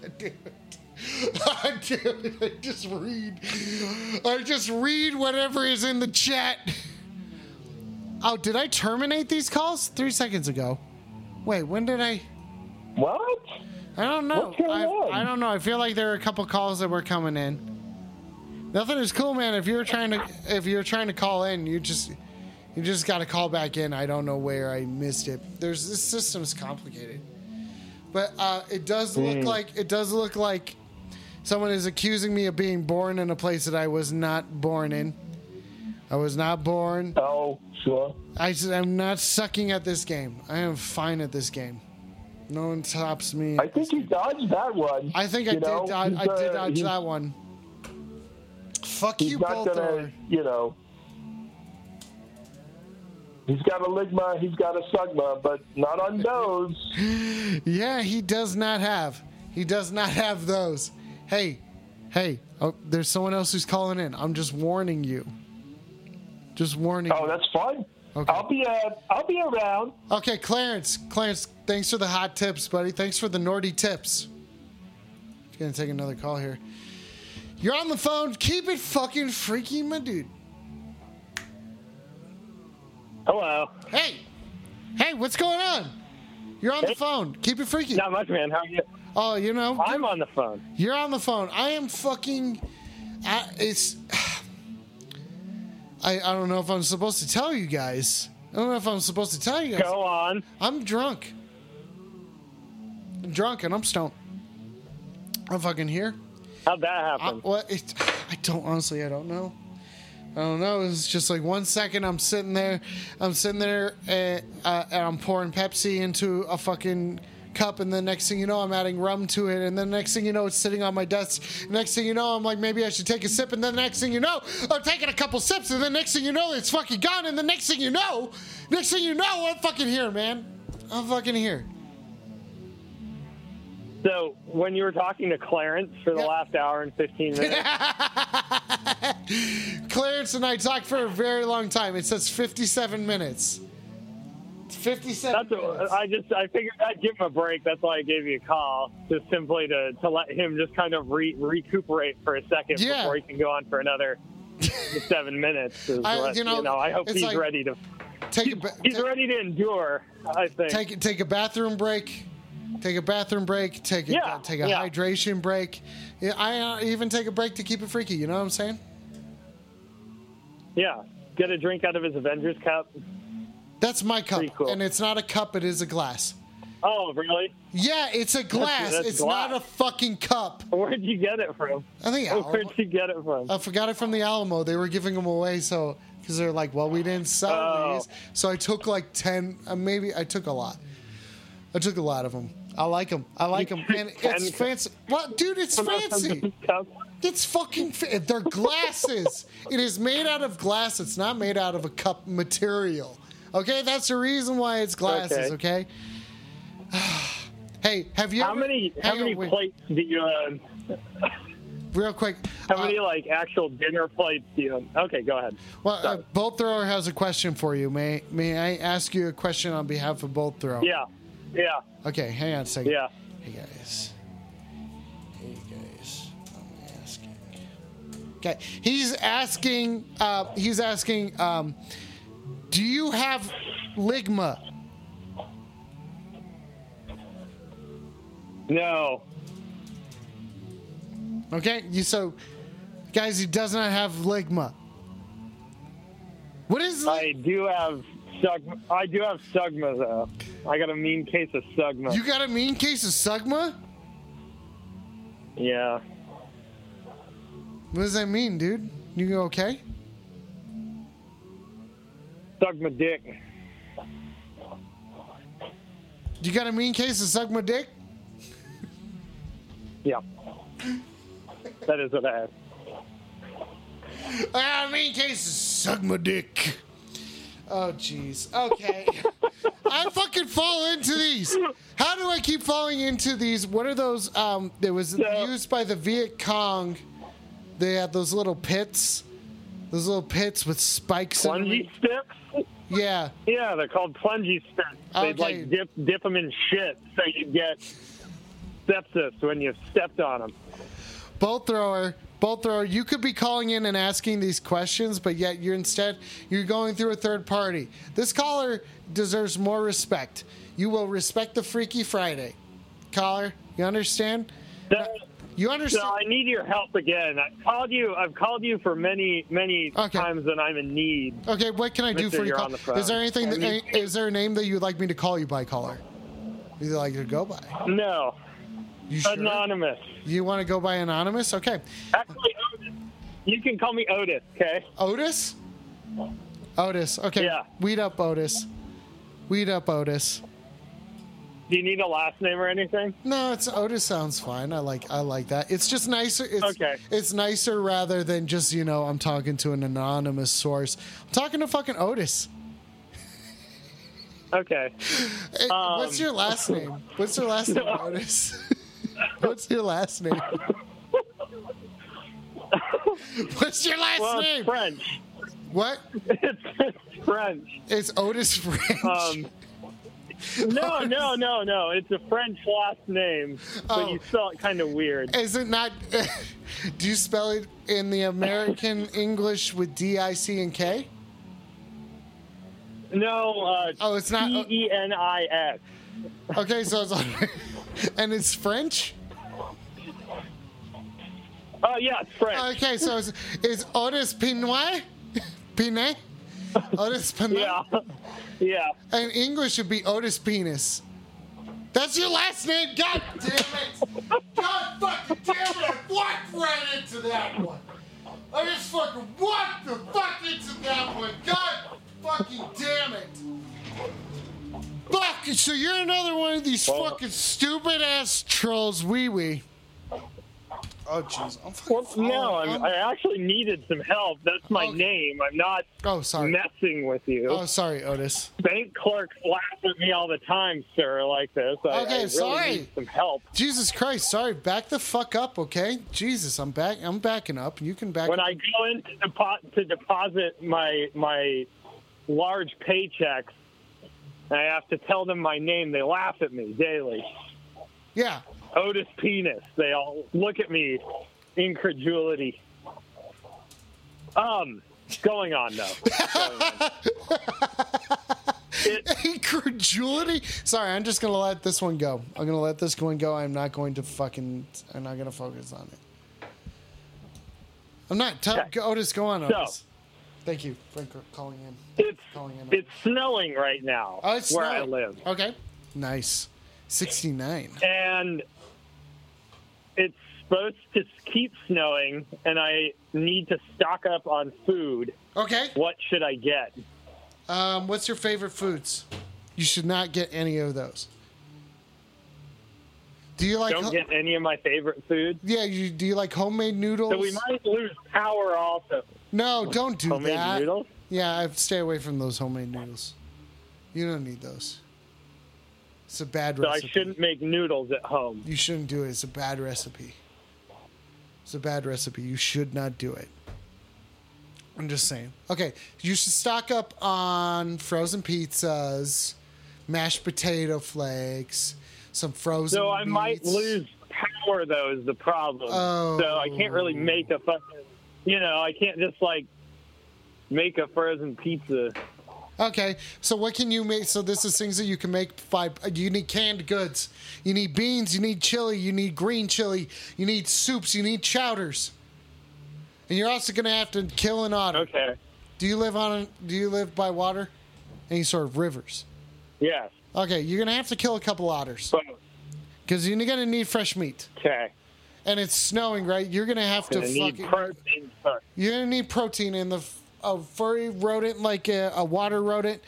God damn it. I damn it. I just read. I just read whatever is in the chat. Oh, did I terminate these calls three seconds ago? Wait, when did I? What? I don't know. What's going I, on? I don't know. I feel like there are a couple calls that were coming in. Nothing is cool, man. If you're trying to, if you're trying to call in, you just, you just got to call back in. I don't know where I missed it. There's this system's complicated, but uh, it does look like it does look like someone is accusing me of being born in a place that I was not born in. I was not born. Oh, sure. I, am not sucking at this game. I am fine at this game. No one tops me. I think you dodged that one. I think I did. know? I, I did dodge that one. Fuck you not both. gonna, you know. He's got a ligma, he's got a sugma, but not on those. Yeah, he does not have. He does not have those. Hey, hey. Oh, there's someone else who's calling in. I'm just warning you. Just warning. Oh, that's fine. Okay. I'll be uh, I'll be around. Okay, Clarence. Clarence, thanks for the hot tips, buddy. Thanks for the Nordy tips. Gonna take another call here. You're on the phone. Keep it fucking freaky, my dude. Hello. Hey, hey, what's going on? You're on the phone. Keep it freaky. Not much, man. How are you? Oh, you know, I'm on the phone. you're on the phone. I am fucking. I, it's. I, I don't know if I'm supposed to tell you guys. I don't know if I'm supposed to tell you guys. Go on. I'm drunk. I'm drunk and I'm stoned. I'm fucking here. How'd that I, happen? what? It, I don't honestly. I don't know. I don't know. It was just like one second I'm sitting there, I'm sitting there, and, uh, and I'm pouring Pepsi into a fucking cup, and the next thing you know, I'm adding rum to it, and then the next thing you know, it's sitting on my desk. Next thing you know, I'm like, maybe I should take a sip, and then the next thing you know, I'm taking a couple sips, and then next thing you know, it's fucking gone, and the next thing you know, next thing you know, I'm fucking here, man. I'm fucking here. So when you were talking to Clarence for the last hour and 15 minutes, Clarence and I talked for a very long time. It says 57 minutes. It's 57 that's minutes. a, I just I figured I'd give him a break. That's why I gave you a call, just simply to, to let him just kind of re- recuperate for a second Yeah. before he can go on for another seven minutes. I- what- you know, I hope he's like- ready to take a ba- he's ta- ready to endure. I think. take take a bathroom break. Take a bathroom break. Take a Yeah, take a yeah. hydration break. Yeah, I uh, even take a break to keep it freaky. You know what I'm saying? yeah, get a drink out of his Avengers cup. That's my cup, cool. and it's not a cup. It is a glass. Oh, really? Yeah, it's a glass. that's it's glass. not a fucking cup. Where'd you get it from? I think Where'd you get it from? I forgot it from the Alamo. They were giving them away, so because they're like, well, we didn't sell Oh. these, so I took like ten. Uh, maybe I took a lot. I took a lot of them. I like them. I like them, and it's fancy. What, dude? It's fancy. It's fucking. Fa- they're glasses. it is made out of glass. It's not made out of a cup material. Okay, that's the reason why it's glasses. Okay. hey, have you? How ever- many how on, many wait, plates do you uh, Real quick. how uh, many like actual dinner plates do you Okay, go ahead. Well, uh, Bolt Thrower has a question for you. May May I ask you a question on behalf of Bolt Thrower? Yeah. Yeah. Okay, hang on a second. Yeah. Hey guys. Hey guys. I'm asking. Okay, he's asking. Uh, he's asking. Um, do you have ligma? No. Okay, you so, guys, he does not have ligma. What is? I do have Sugma. I do have Sugma though. I got a mean case of Sugma. you got a mean case of sugma? yeah. What does that mean, dude? You okay? Sugma dick. You got a mean case of sugma dick? Yeah. That is what I have. I got a mean case of sugma dick. Oh, jeez. Okay. I fucking fall into these. How do I keep falling into these? What are those? Um, it was So- used by the Viet Cong. They had those little pits, those little pits with spikes in Punji them. sticks? Yeah. Yeah, they're called punji sticks. They'd Okay. like dip dip them in shit so you get sepsis when you stepped on them. Bolt thrower, bolt thrower. You could be calling in and asking these questions, but yet you're instead you're going through a third party. This caller deserves more respect. You will respect the Freaky Friday, caller. You understand? So, You understand? so? I need your help again. I called you. I've called you for many, many Okay. times that I'm in need. Okay, what can I do Mister, for you? Call- the. Is there anything? I That, need- is there a name that you'd like me to call you by, caller? You'd like to go by? No, You sure? anonymous. You want to go by anonymous? Okay, Actually, Otis. You can call me Otis. Okay. Otis. Otis. Okay. Yeah. Weed up, Otis. Weed up, Otis. Do you need a last name or anything? No, it's Otis sounds fine. I like I like that. It's just nicer. It's, Okay. It's nicer rather than just you know I'm talking to an anonymous source. I'm talking to fucking Otis. Okay. Hey, what's Um, your last name? What's your last name, Otis? what's your last name? what's your last Well, name? French. What? It's, it's French. It's Otis French. Um, no, no, no, no. It's a French last name, but Oh. you spell it kind of weird. Is it not? do you spell it in the American English with D I C and K? No, uh, Oh, it's not- T E N I S. Okay, so it's and it's French. Oh yeah, it's French. Okay, so it's, it's Otis Pinoy, Pinet, Otis Pinet, Yeah, yeah. and English would be Otis Penis. That's your last name. God damn it! God fucking damn it! I walked right into that one. I just fucking what the fuck into that one? God fucking damn it! Fuck! So you're another one of these Well- fucking stupid ass trolls, wee wee. Oh jeez. Well, no, I'm, I'm- actually needed some help. That's my Okay. name. I'm not oh, sorry. messing with you. Oh, sorry, Otis. Bank clerks laugh at me all the time, sir, like this. I, I Okay, really sorry. need some help. Jesus Christ, sorry. Back the fuck up, okay? Jesus, I'm back. I'm backing up. You can back. When up. I go in to, depo- to deposit my my large paychecks, I have to tell them my name. They laugh at me daily. yeah. Otis Penis. They all look at me, incredulity. Um, going on though. Going on. It, Incredulity. Sorry, I'm just gonna let this one go. I'm gonna let this one go. I'm not going to fucking. I'm not gonna focus on it. I'm not. Tell Okay. Otis, go on, So- Otis. Thank you for calling in. it's Calling in. it's snowing right now Oh, it's where snowing. I live, Okay. Nice. 69. and it's supposed to keep snowing, and I need to stock up on food. Okay. What should I get? Um, what's your favorite foods? You should not get any of those. Do you like? Don't ho- get any of my favorite foods. yeah. You do you like homemade noodles? So we might lose power also. no, don't do Homemade that. Homemade noodles. Yeah, I stay away from those homemade noodles. You don't need those. It's a bad recipe. So I shouldn't make noodles at home. You shouldn't do it. It's a bad recipe. It's a bad recipe. You should not do it. I'm just saying. Okay, you should stock up on frozen pizzas, mashed potato flakes, some frozen. So I might lose power though is the problem. Oh. So I can't really make a fucking you know, I can't just like make a frozen pizza. Okay, so what can you make? So this is things that you can make. Five. You need canned goods. You need beans. You need chili. You need green chili. You need soups. You need chowders. And you're also gonna have to kill an otter. Okay. Do you live on? Do you live by water? Any sort of rivers? Yes. Okay, you're gonna have to kill a couple otters because you're gonna need fresh meat. okay. And it's snowing, right? You're gonna have to need fucking. protein. You're gonna need protein in the a furry rodent like a, a water rodent.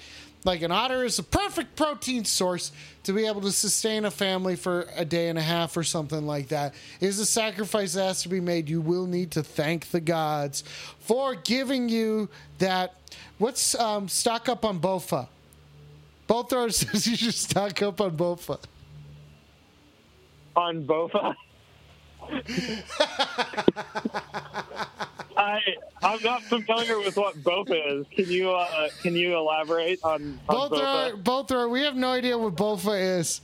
Like an otter is a perfect protein source to be able to sustain a family for a day and a half or something like that. It is a sacrifice that has to be made. You will need to thank the gods for giving you that. What's um, stock up on Bofa? Bolt Throwers says you should stock up on Bofa. On Bofa. I I'm not familiar with what Bofa is. Can you uh, can you elaborate on, on Both are Bofa? both are. We have no idea what Bofa is.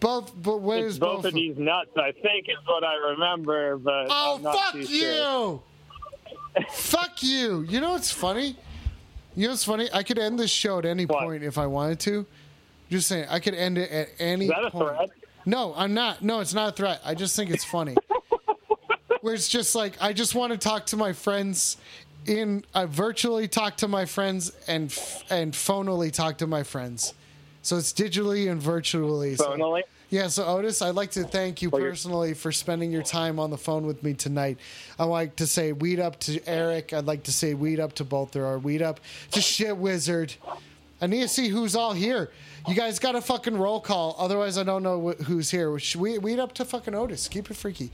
Both, but what It's is both of Bofa? these nuts, I think, is what I remember. But Oh, I'm not fuck too sure. you! fuck you! You know what's funny? You know what's funny? I could end this show at any What? point if I wanted to. Just saying, I could end it at any Is that a point. threat? No, I'm not. No, it's not a threat. I just think it's funny. Where it's just like I just want to talk to my friends in I virtually talk to my friends and f- and phonally talk to my friends. So it's digitally and virtually. So- yeah, so Otis, I'd like to thank you personally for spending your time on the phone with me tonight. I'd like to say weed up to Eric. I'd like to say weed up to both or weed up to Shit Wizard. I need to see who's all here. You guys got a fucking roll call, otherwise I don't know wh- who's here. We weed up to fucking Otis. Keep it freaky.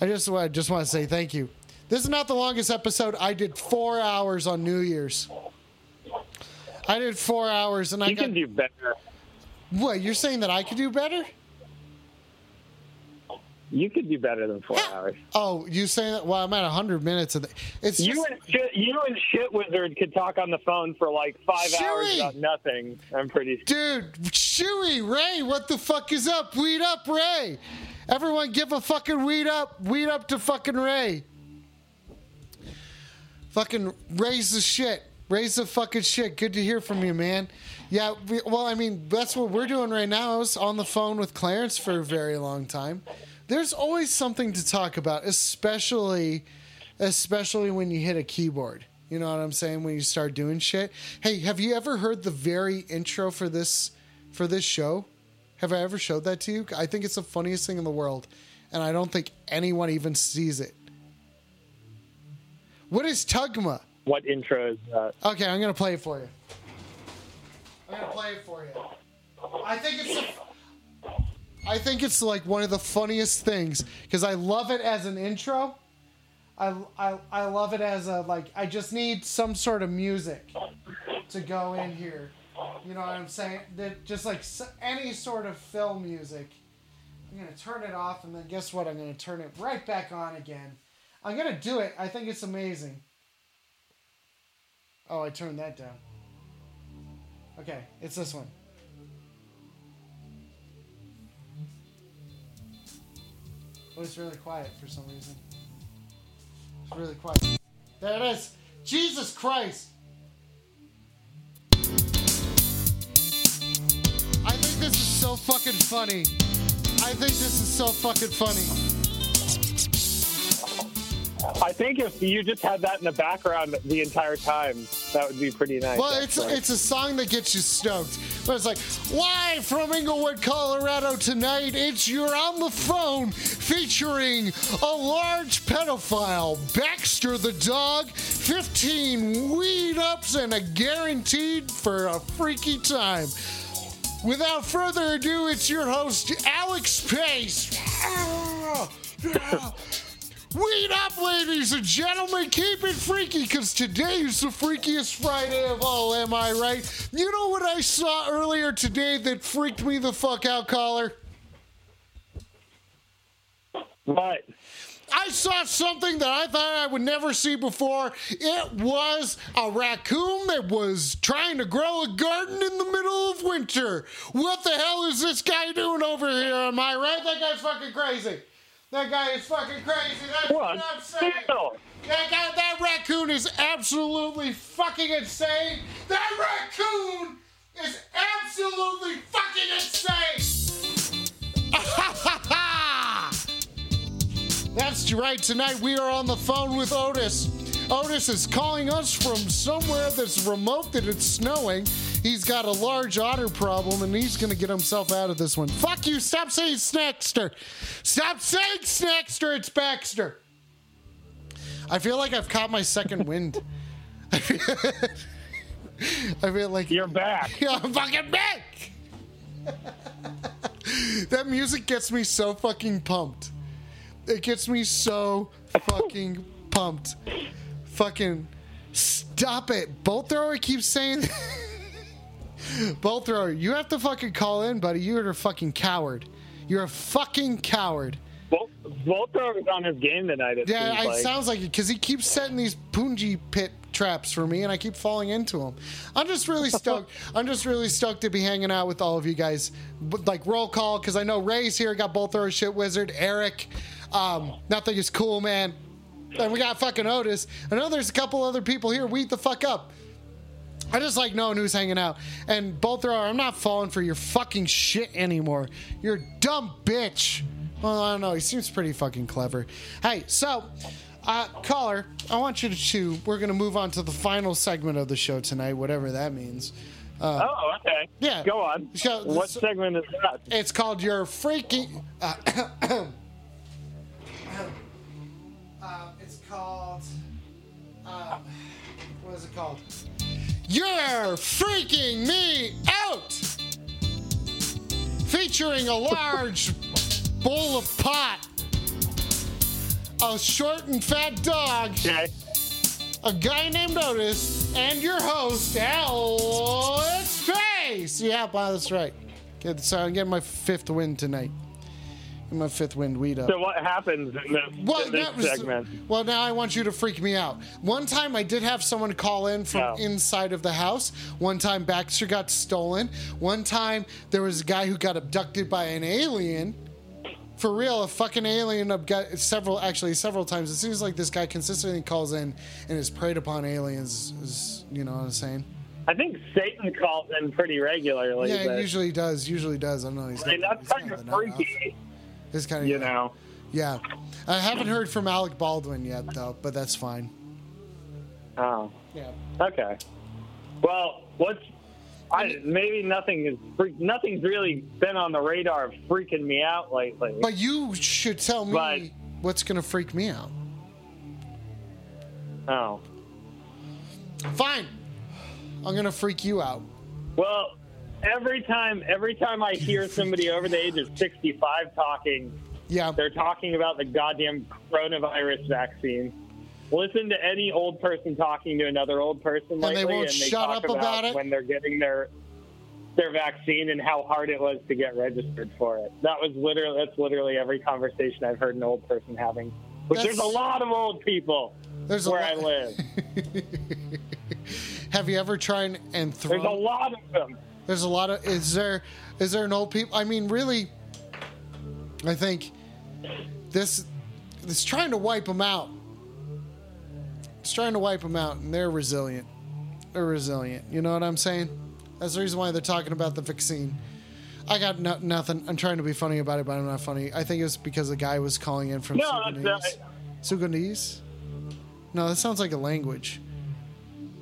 I just I just want to say thank you. This is not the longest episode. I did four hours on New Year's. I did four hours, and I You got can do better. what? You're saying that I could do better? You could do better than four hours. Oh, you saying that? Well, I'm at 100 minutes of the. It's You just, and shit, you and shit wizard could talk on the phone for like five hours about nothing. I'm pretty. Sure Dude, Chewy, Ray, what the fuck is up? Weed up, Ray. Everyone, give a fucking weed up, weed up to fucking Ray. Fucking raise the shit, raise the fucking shit. Good to hear from you, man. Yeah, we, well, I mean, that's what we're doing right now. I was on the phone with Clarence for a very long time. There's always something to talk about, especially, especially when you hit a keyboard. You know what I'm saying? When you start doing shit. Hey, have you ever heard the very intro for this for this show? Have I ever showed that to you? I think it's the funniest thing in the world, and I don't think anyone even sees it. What is Tugma? What intro is that? Okay, I'm gonna play it for you. I'm gonna play it for you. I think it's. The, I think it's like one of the funniest things because I love it as an intro. I, I I love it as a like. I just need some sort of music to go in here. You know what I'm saying? That just like any sort of film music. I'm gonna turn it off and then guess what? I'm gonna turn it right back on again. I'm gonna do it. I think it's amazing. Oh, I turned that down. Okay, it's this one. Oh, it's really quiet for some reason. It's really quiet. There it is. Jesus Christ. I think this is so fucking funny. I think this is so fucking funny. I think if you just had that in the background the entire time, that would be pretty nice. Well, it's it's a song that gets you stoked. But it's like, live from Englewood, Colorado tonight, it's You're on the Phone featuring a large pedophile, Baxter the dog, 15 weed ups, and a guaranteed for a freaky time. Without further ado, it's your host, Alex Pace. Weed up, ladies and gentlemen. Keep it freaky, because today is the freakiest Friday of all, am I right? You know what I saw earlier today that freaked me the fuck out, caller? What? I saw something that I thought I would never see before. It was a raccoon that was trying to grow a garden in the middle of winter. What the hell is this guy doing over here? Am I right? That guy's fucking crazy. That guy is fucking crazy. That's what What? I'm saying. That guy, that raccoon is absolutely fucking insane. That raccoon is absolutely fucking insane. That's right. Tonight we are on the phone with Otis. Otis is calling us from somewhere that's remote that it's snowing. He's got a large otter problem and he's going to get himself out of this one. Fuck you. Stop saying Snackster. Stop saying Snackster. It's Baxter. I feel like I've caught my second wind. I feel like You're back. yeah, I'm fucking back. that music gets me so fucking pumped. It gets me so fucking pumped. Fucking stop it. Bolt thrower keeps saying Bolt thrower, you have to fucking call in, buddy. You're a fucking coward. You're a fucking coward. Bolt, is on his game tonight. It Yeah, it like. sounds like it because he keeps setting these punji pit traps for me, and I keep falling into them. I'm just really stoked. I'm just really stoked to be hanging out with all of you guys. But, Like roll call because I know Ray's here. Got both our shit wizard, Eric. Um, nothing is cool, man. And we got fucking Otis. I know there's a couple other people here. Weed the fuck up. I just like knowing who's hanging out. And both are. I'm not falling for your fucking shit anymore. You're a dumb bitch. Well, I don't know. He seems pretty fucking clever. Hey, so, uh, caller, I want you to. to we're gonna move on to the final segment of the show tonight, whatever that means. Oh, okay. Yeah. Go on. So- what segment is that? It's called your freaking. Uh, uh, called. Um, what is it called? You're freaking me out! Featuring a large bowl of pot, a short and fat dog, Okay. a guy named Otis, and your host, Alex Pace. Yeah, wow, that's right. Good, so I'm getting my fifth win tonight. Getting my fifth wind weed up. So what happens in this, Well, in this that was- segment? well, now I want you to freak me out. One time I did have someone call in from No. inside of the house. One time Baxter got stolen. One time there was a guy who got abducted by an alien. For real, a fucking alien abduct several actually several times. It seems like this guy consistently calls in and is preyed upon aliens. Is you know what I'm saying? I think Satan calls in pretty regularly. Yeah, usually does. Usually does. I don't know. He's I mean, got- that's kind of nut off. It's kind of you know. Yeah, I haven't heard from Alec Baldwin yet though, but that's fine. Oh, Yeah. okay. Well, what's I, maybe nothing is freak, nothing's really been on the radar of freaking me out lately. But you should tell me But- what's gonna freak me out. Oh. Fine. I'm gonna freak you out. Well, every time every time I hear somebody over the age of 65 talking, Yeah. they're talking about the goddamn coronavirus vaccine. Listen to any old person talking to another old person they lately, won't and they shut talk up about it? when they're getting their their vaccine and how hard it was to get registered for it. That was literally that's literally every conversation I've heard an old person having. Which there's a lot of old people There's where I live. Have you ever tried and There's a lot of them. There's a lot of. Is there? Is there an old people? I mean, really. I think this. It's trying to wipe them out. It's trying to wipe them out, and they're resilient. They're resilient. You know what I'm saying? That's the reason why they're talking about the vaccine. I got no, nothing. I'm trying to be funny about it, but I'm not funny. I think it's because the guy was calling in from No, Sudanese. that's, uh, Sudanese? No, that sounds like a language.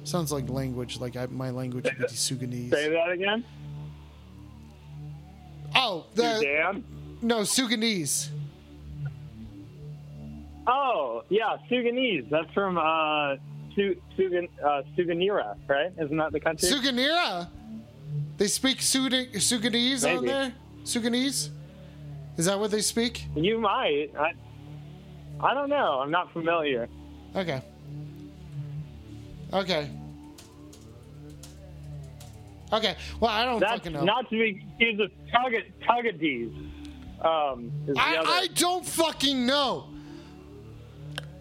Sounds like language, like I, my language would be Sudanese. say that again. Oh, the Sudan. no Sudanese. Oh, yeah, Sudanese. That's from uh, Su- Sugan- uh, Suganira, right? Isn't that the country? Suganira. They speak Sudan- Sudanese on there. Sudanese. Is that what they speak? you might. I, I don't know. I'm not familiar. Okay. Okay. Okay. Well, I don't That's fucking know. not to be confused with Tuggadese. Um, is the I, other. I don't fucking know.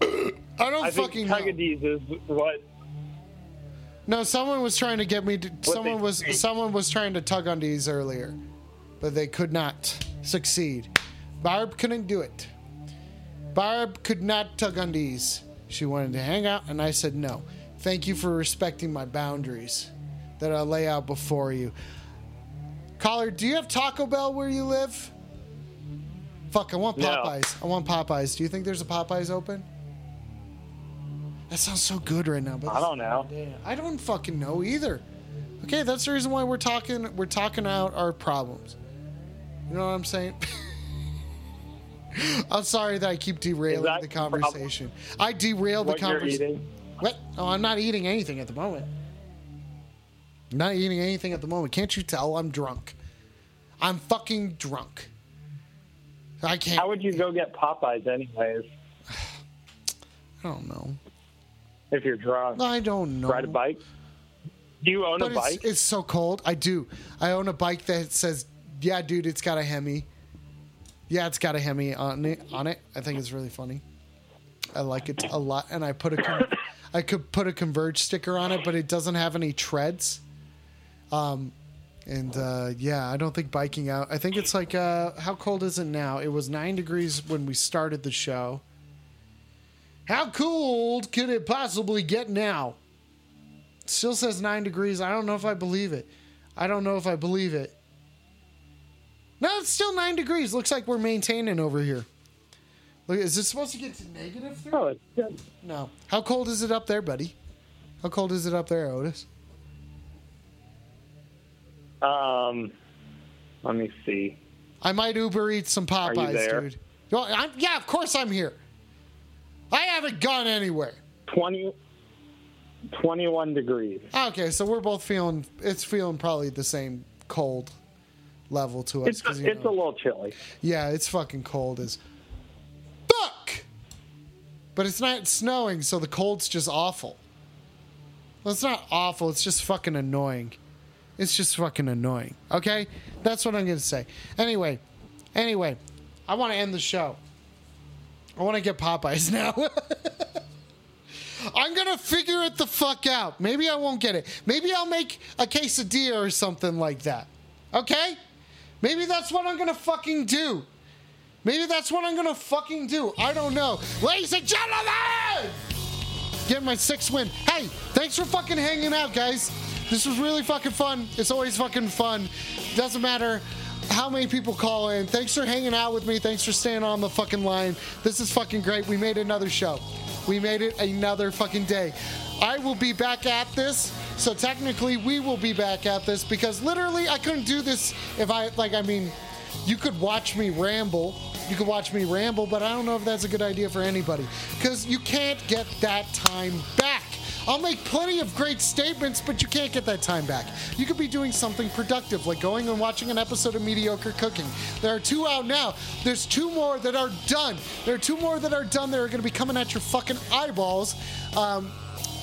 I don't I think fucking know. Tuggadese is what. No, someone was trying to get me to. someone was someone was trying to tug on these earlier, but they could not succeed. Barb couldn't do it. Barb could not tug on these. She wanted to hang out, and I said no. Thank you for respecting my boundaries that I lay out before you. Caller, do you have Taco Bell where you live? Fuck, I want No. Popeyes. I want Popeyes. Do you think there's a Popeyes open? That sounds so good right now, but I don't know. I don't fucking know either. Okay, that's the reason why we're talking. We're talking out our problems. You know what I'm saying? I'm sorry that I keep derailing the problem? conversation. I derailed the What conversation. What? Oh, I'm not eating anything at the moment. I'm not eating anything at the moment. Can't you tell? I'm drunk. I'm fucking drunk. I can't. How would you go get Popeyes anyways I don't know. if you're drunk? I don't know. Ride a bike? Do you own But a it's, bike? it's so cold. I do. I own a bike that says, "Yeah, dude, it's got a Hemi." Yeah, it's got a Hemi on it. On it, I think it's really funny. I like it a lot, and I put a, I could put a Converge sticker on it, but it doesn't have any treads. Um, and uh, yeah, I don't think biking out. I think it's like, uh, how cold is it now? It was nine degrees when we started the show. How cold could it possibly get now? still says nine degrees. I don't know if I believe it. I don't know if I believe it. No, it's still nine degrees. Looks like we're maintaining over here. Look, is it supposed to get to negative three? oh, it's good. No. How cold is it up there, buddy? How cold is it up there, Otis? Um, let me see. I might Uber eat some Popeyes, dude. Well, I'm, yeah, of course I'm here. I haven't gone anywhere. 20, 21 degrees. Okay, so we're both feeling. It's feeling probably the same cold level to us. It's you it's know- a little chilly. Yeah, it's fucking cold as. But it's not snowing, so the cold's just awful. Well, it's not awful. It's just fucking annoying. It's just fucking annoying. Okay, that's what I'm gonna say. Anyway, anyway, I want to end the show. I want to get Popeyes now. I'm gonna figure it the fuck out. Maybe I won't get it. Maybe I'll make a quesadilla or something like that. Okay? Maybe that's what I'm gonna fucking do. Maybe that's what I'm gonna fucking do. I don't know. Ladies and gentlemen! Get my sixth win. Hey, thanks for fucking hanging out, guys. This was really fucking fun. It's always fucking fun. Doesn't matter how many people call in. Thanks for hanging out with me. Thanks for staying on the fucking line. This is fucking great. We made another show. We made it another fucking day. I will be back at this. So technically, we will be back at this because literally, I couldn't do this if I like. I mean, you could watch me ramble you can watch me ramble, but I don't know if that's a good idea for anybody because you can't get that time back. I'll make plenty of great statements, but you can't get that time back. You could be doing something productive, like going and watching an episode of Mediocre Cooking. There are two out now. There's two more that are done. There are two more that are done that are going to be coming at your fucking eyeballs. Um,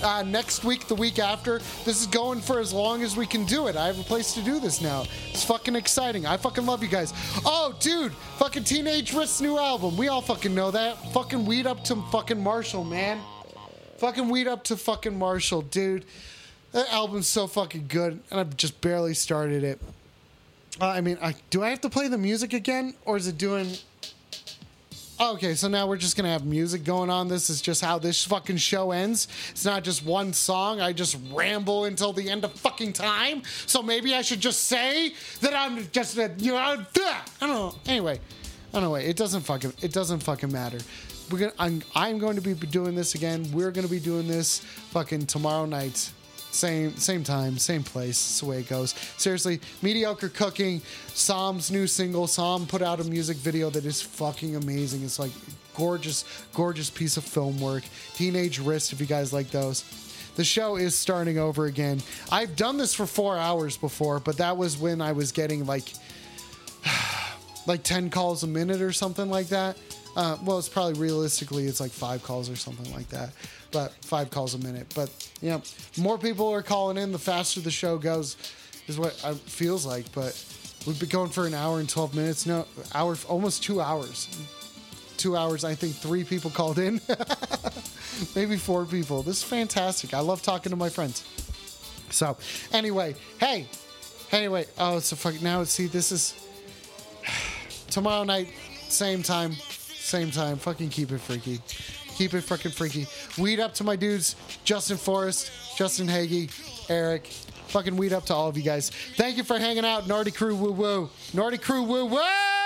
uh, next week, the week after. This is going for as long as we can do it. I have a place to do this now. It's fucking exciting. I fucking love you guys. Oh, dude, fucking Teenage Wrist's new album. We all fucking know that. Fucking weed up to fucking Marshall, man. Fucking weed up to fucking Marshall, dude. That album's so fucking good, and I've just barely started it. Uh, I mean, I, do I have to play the music again, or is it doing? Okay, so now we're just gonna have music going on. This is just how this fucking show ends. It's not just one song. I just ramble until the end of fucking time. So maybe I should just say that I'm just a, you know, I don't know. Anyway, I don't know. It doesn't fucking it doesn't fucking matter. We're gonna I'm I'm going to be doing this again. We're gonna be doing this fucking tomorrow night. Same same time, same place. That's the way it goes. Seriously, mediocre cooking. Psalm's new single. Psalm put out a music video that is fucking amazing. It's like gorgeous, gorgeous piece of film work. Teenage Wrist, if you guys like those. The show is starting over again. I've done this for four hours before, but that was when I was getting like like 10 calls a minute or something like that. Uh, well, it's probably realistically, it's like five calls or something like that, but five calls a minute. But, you know, more people are calling in, the faster the show goes, is what it feels like. But we've been going for an hour and 12 minutes. No, hour, almost two hours. Two hours. I think three people called in, maybe four people. This is fantastic. I love talking to my friends. So, anyway, hey, anyway, oh, so fuck. Now, see, this is tomorrow night, same time, same time. Fucking keep it freaky. Keep it fucking freaky. Weed up to my dudes, Justin Forrest, Justin Hagee, Eric. Fucking weed up to all of you guys. Thank you for hanging out, Nardy Crew Woo Woo. Nardy Crew Woo Woo!